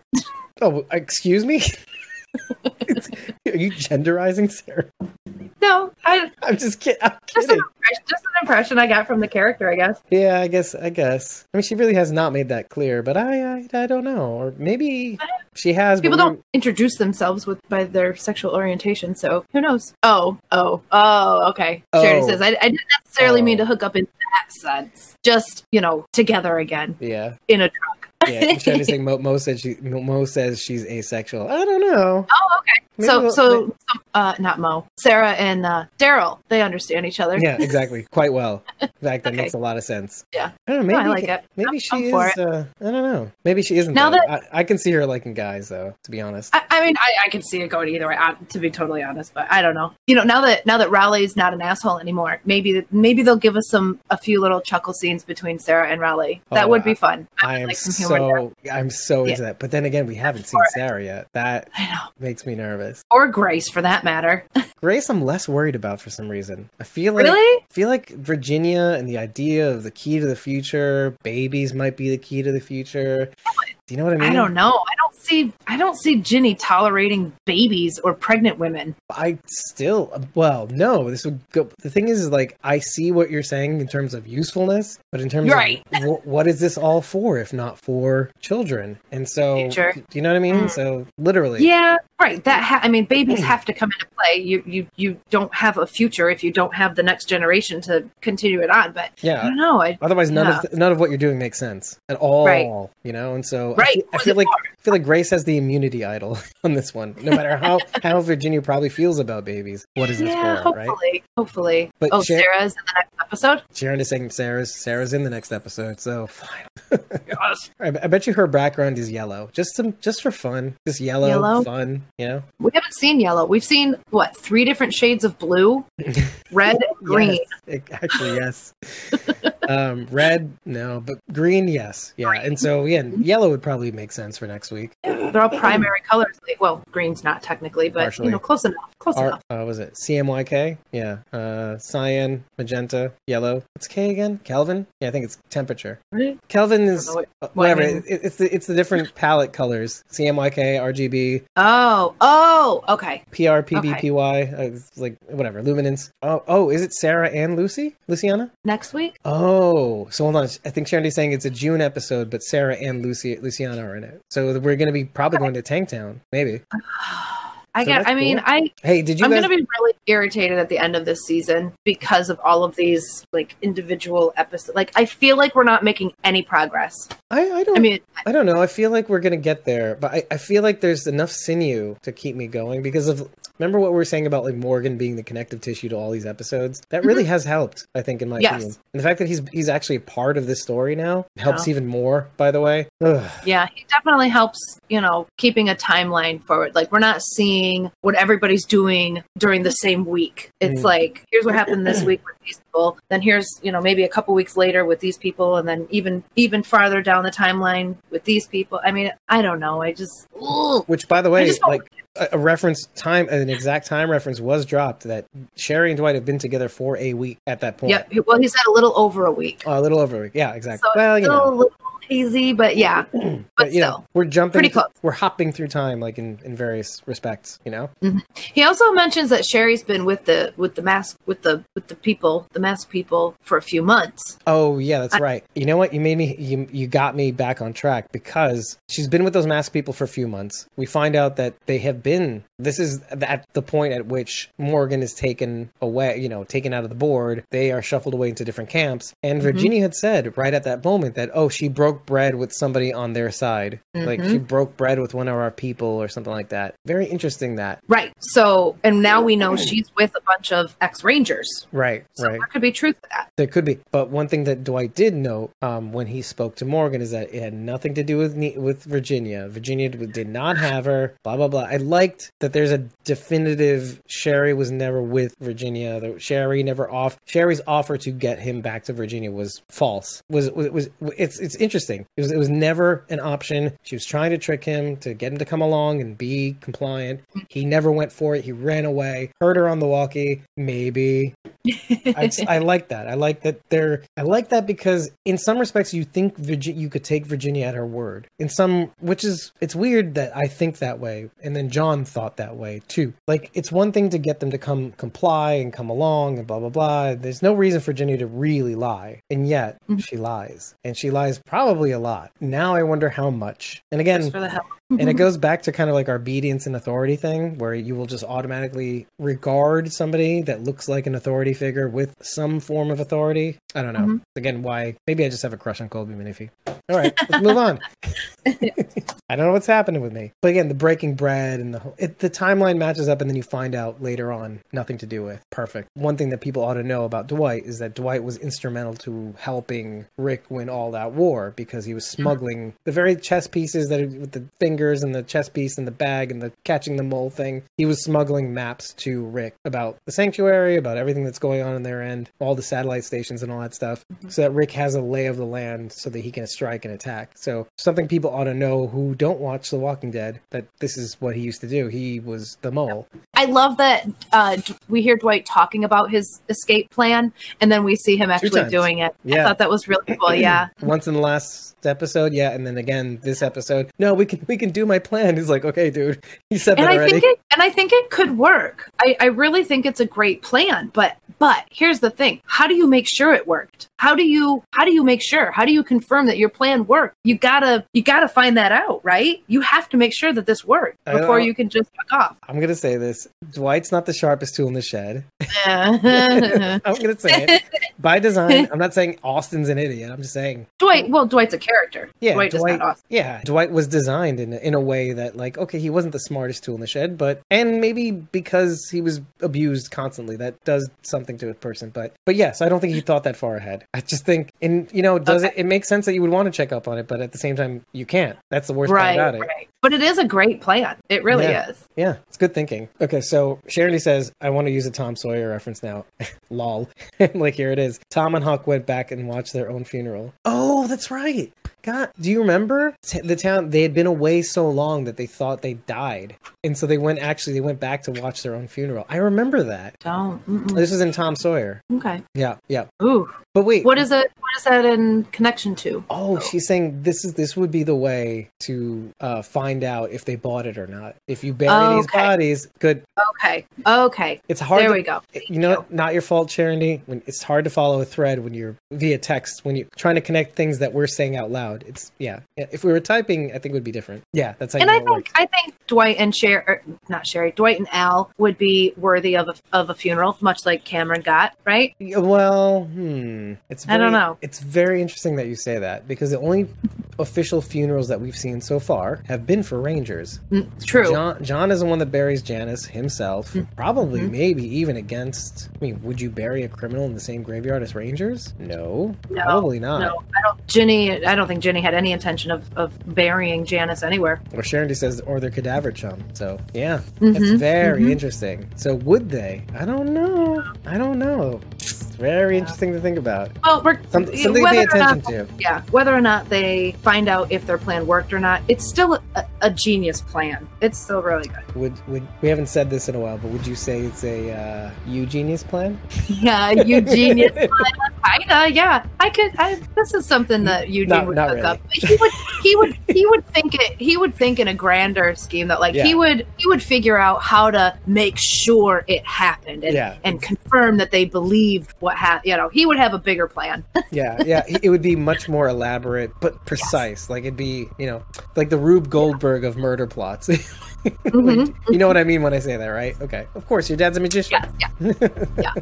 Oh, excuse me. Are you genderizing Sarah? No, I I'm just kidding. I'm just an, kidding. impression, just an impression I got from the character, I guess. Yeah, I guess. I guess. I mean, she really has not made that clear, but I, I, I don't know. Or maybe she has. People don't introduce themselves with by their sexual orientation, so who knows? Oh, oh, oh. Okay. Charity Oh. says I, I didn't necessarily mean Oh. to hook up in that sense. Just you know, together again Yeah, in a truck. Yeah. Charity saying Mo, Mo said she. Mo says she's asexual. I don't know. Oh, okay. Maybe so, we'll- so, so, uh, not Mo, Sarah and uh, Daryl, they understand each other. Yeah, exactly. Quite well. In fact, that Okay. makes a lot of sense. Yeah. I don't know. No, Maybe I like it. Maybe I'm- she I'm is. Uh, I don't know. Maybe she isn't. Now though. that- I, I can see her liking guys, though. To be honest. I, I mean, I, I can see it going either way. uh, To be totally honest, but I don't know. You know, now that now that Raleigh's not an asshole anymore, maybe maybe they'll give us some a few little chuckle scenes between Sarah and Raleigh. That Oh, would be fun. I am like some humor there. So. I'm so Yeah. into that. But then again, we haven't seen. Sarah yet. That makes me nervous. or Grace for that matter. Grace, I'm less worried about for some reason. I feel like really? I feel like Virginia and the idea of the key to the future, babies might be the key to the future. Do you know what I mean? I don't know. I don't see I don't see Ginny tolerating babies or pregnant women. I still, well, no. This would go. The thing is, is like, I see what you're saying in terms of usefulness, but in terms Right. of wh- what is this all for, if not for children? And so, Future. do you know what I mean? Mm. So, literally, Yeah, right. That ha- I mean, babies have to come into play. You you you don't have a future if you don't have the next generation to continue it on. But I yeah. don't. I Otherwise, none Yeah. of th- none of what you're doing makes sense at all. Right. You know, and so I Right. feel, I feel like? Feel like Grace has the immunity idol on this one. No matter how how Virginia probably feels about babies, what is this yeah, for, right? hopefully, hopefully. But oh, Sher- Sarah's in the next episode. Sharon is saying Sarah's Sarah's in the next episode, so fine. I, I bet you her background is yellow, just some just for fun, just yellow, Yellow? fun. You know, We haven't seen yellow. We've seen what three different shades of blue, red, and green. Yes, actually, yes. um, red, no, but green, yes, yeah. And so yeah, yellow would probably make sense for next week. They're all primary colors. Like, well, green's not technically, but Partially. you know, close enough. Close Ar- enough. uh, was it CMYK? Yeah. Uh, cyan, magenta, yellow. What's K again? Kelvin? Yeah, I think it's temperature. Right? Kelvin is what- uh, what I whatever. mean. it, it's the it's the different palette colors. CMYK, RGB, Oh, oh, okay. PR, PBPY. Uh, it's like whatever. Luminance. Oh, oh, is it Sarah and Lucy? Luciana? Next week. Oh, so hold on. I think Sharon's saying it's a June episode, but Sarah and Lucy Luciana are in it. So we're going to be probably going to Tanktown, maybe. I So get. I mean, cool. I Hey, did you I'm guys? gonna be really irritated at the end of this season because of all of these like individual episodes. Like, I feel like we're not making any progress. I, I don't. I mean, I don't know. I feel like we're gonna get there, but I, I feel like there's enough sinew to keep me going because of remember what we were saying about like Morgan being the connective tissue to all these episodes. That really has helped, I think, in my Mm-hmm. Yes. opinion. And the fact that he's he's actually a part of this story now helps Yeah. even more. By the way, Ugh. yeah, he definitely helps. You know, keeping a timeline forward. Like, we're not seeing what everybody's doing during the same week. It's Mm. like here's what happened this week with these people. Then here's you know maybe a couple weeks later with these people, and then even even farther down the timeline with these people. I mean, I don't know. I just. ugh. which by the way, like a, a reference time, an exact time reference was dropped that Sherry and Dwight have been together for a week at that point. Yep. Well, he said a little over a week. Oh, a little over a week. Yeah, So exactly. it's well, you know. Hazy, but yeah. But, But, you still. know, we're jumping, pretty close. We're hopping through time, like in, in various respects. You know, mm-hmm. He also mentions that Sherry's been with the with the mask with the with the people, the mask people for a few months. Oh yeah, that's right. You know what? You made me you you got me back on track because she's been with those mask people for a few months. We find out that they have been this is at the point at which Morgan is taken away, you know, taken out of the board. They are shuffled away into different camps. And mm-hmm. Virginia had said right at that moment that oh, she broke bread with somebody on their side. Like she broke bread with one of our people or something like that. Very interesting that. Right. So and now we know she's with a bunch of ex Rangers. Right, So right. there could be truth to that. There could be, but one thing that Dwight did note um, when he spoke to Morgan is that it had nothing to do with with Virginia. Virginia did not have her. Blah blah blah. I liked that there's a definitive. Sherry was never with Virginia. The, Sherry never off. Sherry's offer to get him back to Virginia was false. Was was, was it's it's interesting. It was it was never an option. She was trying to trick him to get him to come along and be compliant. He never went for it. He ran away. Heard her on the walkie. Maybe I, I like that. I like that they're. I like that because in some respects you think Virgi- you could take Virginia at her word. In some, which is it's weird that I think that way, and then John thought that way too. Like it's one thing to get them to come comply and come along and blah blah blah. There's no reason for Virginia to really lie, and yet mm-hmm. she lies, and she lies probably a lot. Now I wonder how much. And again, Just for the hell. and it goes back to kind of like our obedience and authority thing, where you will just automatically regard somebody that looks like an authority figure with some form of authority. I don't know. Mhm. Again, why? Maybe I just have a crush on Colby Minifee. All right, let's move on. I don't know what's happening with me. But again, the breaking bread and the whole, it, the timeline matches up, and then you find out later on nothing to do with. Perfect. One thing that people ought to know about Dwight is that Dwight was instrumental to helping Rick win all that war because he was smuggling the very chess pieces that with the fingers and the chess piece and the bag and the catching the mole thing. He was smuggling maps to Rick about the sanctuary, about everything that's going on in their end, all the satellite stations and all that stuff, so that Rick has a lay of the land so that he can strike and attack. So something people ought to know who don't watch The Walking Dead that this is what he used to do. He was the mole. I love that uh, we hear Dwight talking about his escape plan, and then we see him actually doing it. Yeah. I thought that was really cool. Yeah. Once in the last episode, yeah, and then again this episode. No, we can we can can do my plan. He's like, okay, dude, you said and that I already. think it and I think it could work. I, I really think it's a great plan. But but here's the thing: how do you make sure it worked? How do you how do you make sure? How do you confirm that your plan worked? You gotta you gotta find that out, right? You have to make sure that this worked before you can just fuck off. I'm gonna say this: Dwight's not the sharpest tool in the shed. Yeah. I'm gonna say it by design. I'm not saying Austin's an idiot. I'm just saying, Dwight, well, Dwight's a character. yeah, Dwight, awesome. yeah, Dwight was designed in in a way that, like, okay, he wasn't the smartest tool in the shed, but and maybe because he was abused constantly, that does something to a person. But but yes, I don't think he thought that far ahead. I just think, and you know, does Okay. it? It makes sense that you would want to check up on it, but at the same time, you can't. That's the worst Right, part about it. right. But it is a great plan. It really Yeah. is. Yeah, it's good thinking. Okay, so Charity says, I want to use a Tom Sawyer reference now. Lol. like, here it is. Tom and Huck went back and watched their own funeral. Oh, that's right. God, do you remember T- the town? They had been away so long that they thought they died, and so they went. Actually, they went back to watch their own funeral. I remember that. Don't. Mm-mm. This is in Tom Sawyer. Okay. Yeah, yeah. Ooh. But wait, What is it? What is that in connection to? Oh, she's saying this is this would be the way to uh, find out if they bought it or not. If you bury these bodies, good. Okay. Okay. It's hard. There to, we go. You know, not your fault, Charity. When it's hard to follow a thread when you're via text when you're trying to connect things that we're saying out loud. It's yeah. If we were typing, I think it would be different. Yeah, that's how And you I think I think Dwight and Sherry, not Sherry, Dwight and Al would be worthy of a of a funeral, much like Cameron got. Right? Well, hmm. It's I don't know. It's very interesting that you say that because the only official funerals that we've seen so far have been for Rangers. Mm, True. John John is the one that buries Janice himself. Mm-hmm. Probably, maybe even against. I mean, would you bury a criminal in the same graveyard as Rangers? No, No, probably not. No, I don't. Ginny, I don't think Ginny had any intention of, of burying Janice anywhere. Or Sharon says, or their cadaver chum. So yeah, Mhm, that's very interesting. So would they? I don't know. I don't know. Very interesting to think about. Well, we're Some, something to pay or not- attention to. Yeah, whether or not they find out if their plan worked or not, it's still a, a genius plan. It's still really good. Would would we haven't said this in a while, but would you say it's a uh, Eugenius plan? Yeah, you genius plan. Kinda, yeah. I could. I, this is something that Eugene Not- would not really. up. He would. He would. He would think it. He would think in a grander scheme that, like, Yeah. he would. He would figure out how to make sure it happened and, Yeah. and confirm that they believed what happened. You know, he would have a bigger plan. Yeah, yeah. It would be much more elaborate, but precise. Like it'd be, you know, like the Rube Goldberg of murder plots. Mhm. you know what I mean when I say that, right? Okay. Of course, your dad's a magician. Yeah, yeah, yeah.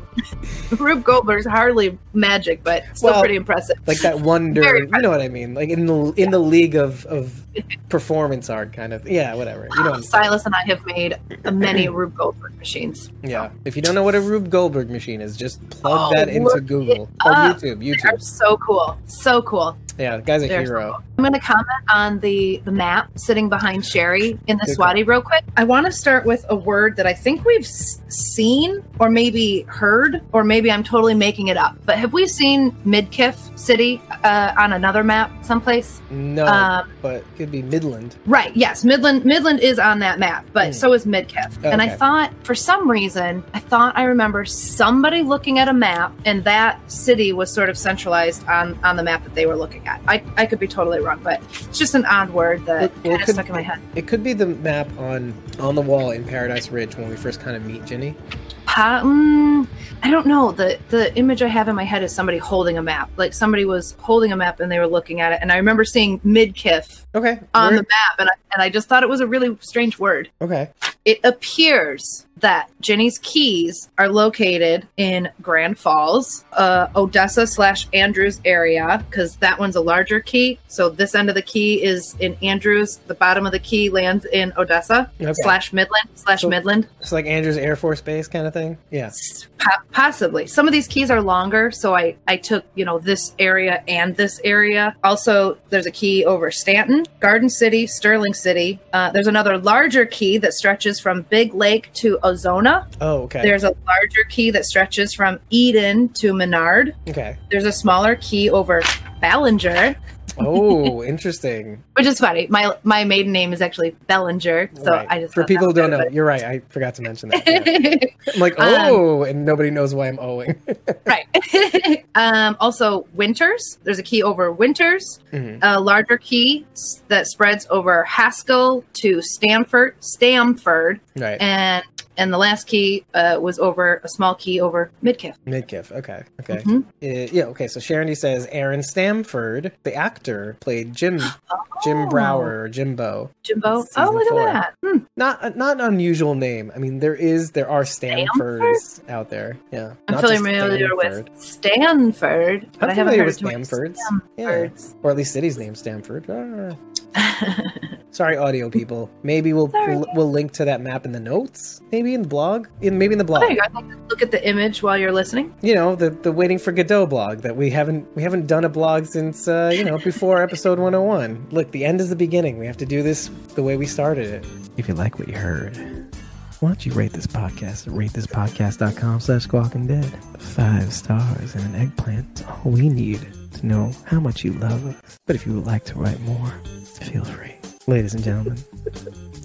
Rube Goldberg's hardly magic, but still Well, pretty impressive. like that wonder you know what i mean like in the in the league of of performance art kind of yeah whatever you know what Silas and I have made many Rube Goldberg machines. yeah if you don't know what a rube goldberg machine is just plug Oh, that into google or up. youtube They're youtube so cool, so cool. Yeah the guy's a They're hero. I'm going to comment on the the map sitting behind Sherry in the Good Swati real quick. I want to start with a word that I think we've seen or maybe heard or maybe I'm totally making it up. But have we seen Midkiff City uh, on another map someplace? no Um, but it could be midland Right. Yes. Midland. Midland is on that map, but Hmm. so is Midkiff. And I thought, for some reason, I thought I remember somebody looking at a map, and that city was sort of centralized on on the map that they were looking at. I I could be totally wrong, but it's just an odd word that Well, kind of could- stuck in my head. it could be the map on on the wall in paradise ridge when we first kind of meet ginny Mm, I don't know. the The image I have in my head is somebody holding a map, like somebody was holding a map and they were looking at it, and I remember seeing Midkiff okay on Where- the map, and I, and I just thought it was a really strange word. okay it appears that Ginny's keys are located in Grand Falls, uh, Odessa slash Andrews area, because that one's a larger key. So this end of the key is in Andrews. The bottom of the key lands in Odessa Okay. slash Midland slash So- Midland. it's like andrews air force base kind of thing yeah. Po- possibly. Some of these keys are longer so i i took you know this area and this area. Also there's a key over stanton garden city sterling city. Uh, there's another larger key that stretches from big lake to ozona. Oh okay. There's a larger key that stretches from eden to menard. Okay. There's a smaller key over ballinger Oh, interesting. which is funny. My my maiden name is actually Bellinger, so Right. I just for people who don't know, you're right. I forgot to mention that. Yeah. I'm like, Um, oh, and nobody knows why I'm owing. right. um, also, Winters. There's a key over Winters. Mhm. A larger key that spreads over Haskell to Stamford, Stamford, Right. and and the last key uh, was over a small key over Midkiff. Midkiff. Okay. Okay. Mhm. Uh, yeah. Okay. So Sharon says Aaron Stanford, the actor, played Jim Jim Oh. Brauer or Jimbo. Jimbo. Oh, look four. at that. Hmm. Not not an unusual name. I mean, there is there are Stamfords out there. Yeah. I'm Not familiar Stanford. with Stanford, but I'm I haven't familiar heard with many Stamfords. Yeah. Or at least city's name Stamford. Ah. Sorry, audio people. Maybe we'll, Sorry. we'll we'll link to that map in the notes. Maybe in the blog. In maybe in the blog. there you go. Look at the image while you're listening. you know the the waiting for Godot blog that we haven't we haven't done a blog since uh, you know before episode 101. Look, the end is the beginning. We have to do this the way we started it. If you like what you heard, why don't you rate this podcast at ratethispodcast.com slash squawking dead? Five stars and an eggplant. All we need to know how much you love us. But if you would like to write more, feel free. Ladies and gentlemen,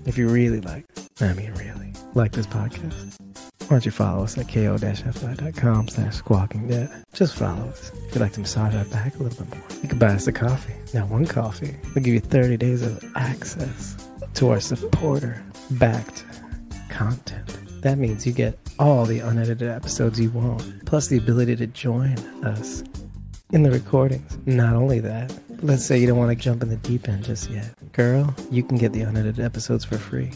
if you really like, I mean really, like this podcast, why don't you follow us at ko-fi.com slash squawking dead. Just follow us. If you'd like to massage our back a little bit more, you can buy us a coffee. Now, one coffee will give you 30 days of access to our supporter-backed content. That means you get all the unedited episodes you want, plus the ability to join us in the recordings. Not only that, let's say you don't want to jump in the deep end just yet. Girl, you can get the unedited episodes for free.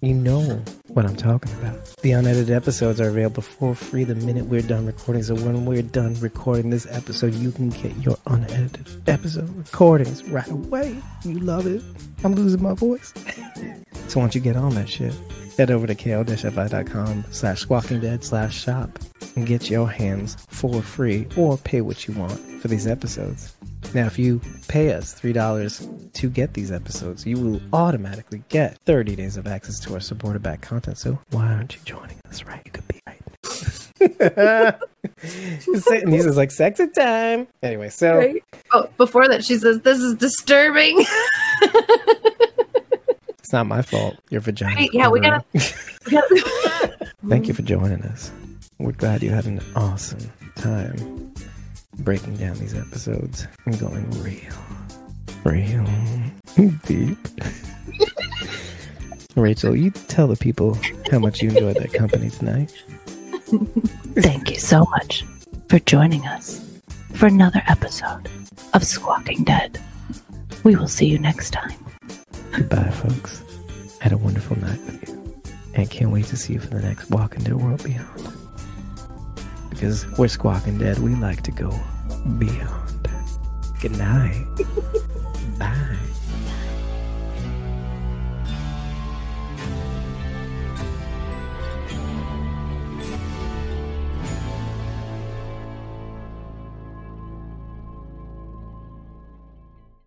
You know what I'm talking about. The unedited episodes are available for free the minute we're done recording. So when we're done recording this episode, you can get your unedited episode recordings right away. You love it. I'm losing my voice. so once you get on that shit, head over to ko-fi.com slash squawking dead slash shop and get your hands for free or pay what you want for these episodes. Now, if you pay us $3 to get these episodes, you will automatically get 30 days of access to our supporter back content. So why aren't you joining us, right? You could be right. She's saying, he's just like, sexy time. Anyway, so Right? Oh, before that, she says, This is disturbing. it's not my fault. Your vagina. Right, yeah, we gotta- We Thank you for joining us. We're glad you had an awesome time breaking down these episodes and going real, real deep. Rachel, you tell the people how much you enjoyed that company tonight. Thank you so much for joining us for another episode of Squawking Dead. We will see you next time. Goodbye, folks. Had a wonderful night with you. And can't wait to see you for the next Walk into the World Beyond because we're squawking dead. We like to go beyond. Good night. Bye.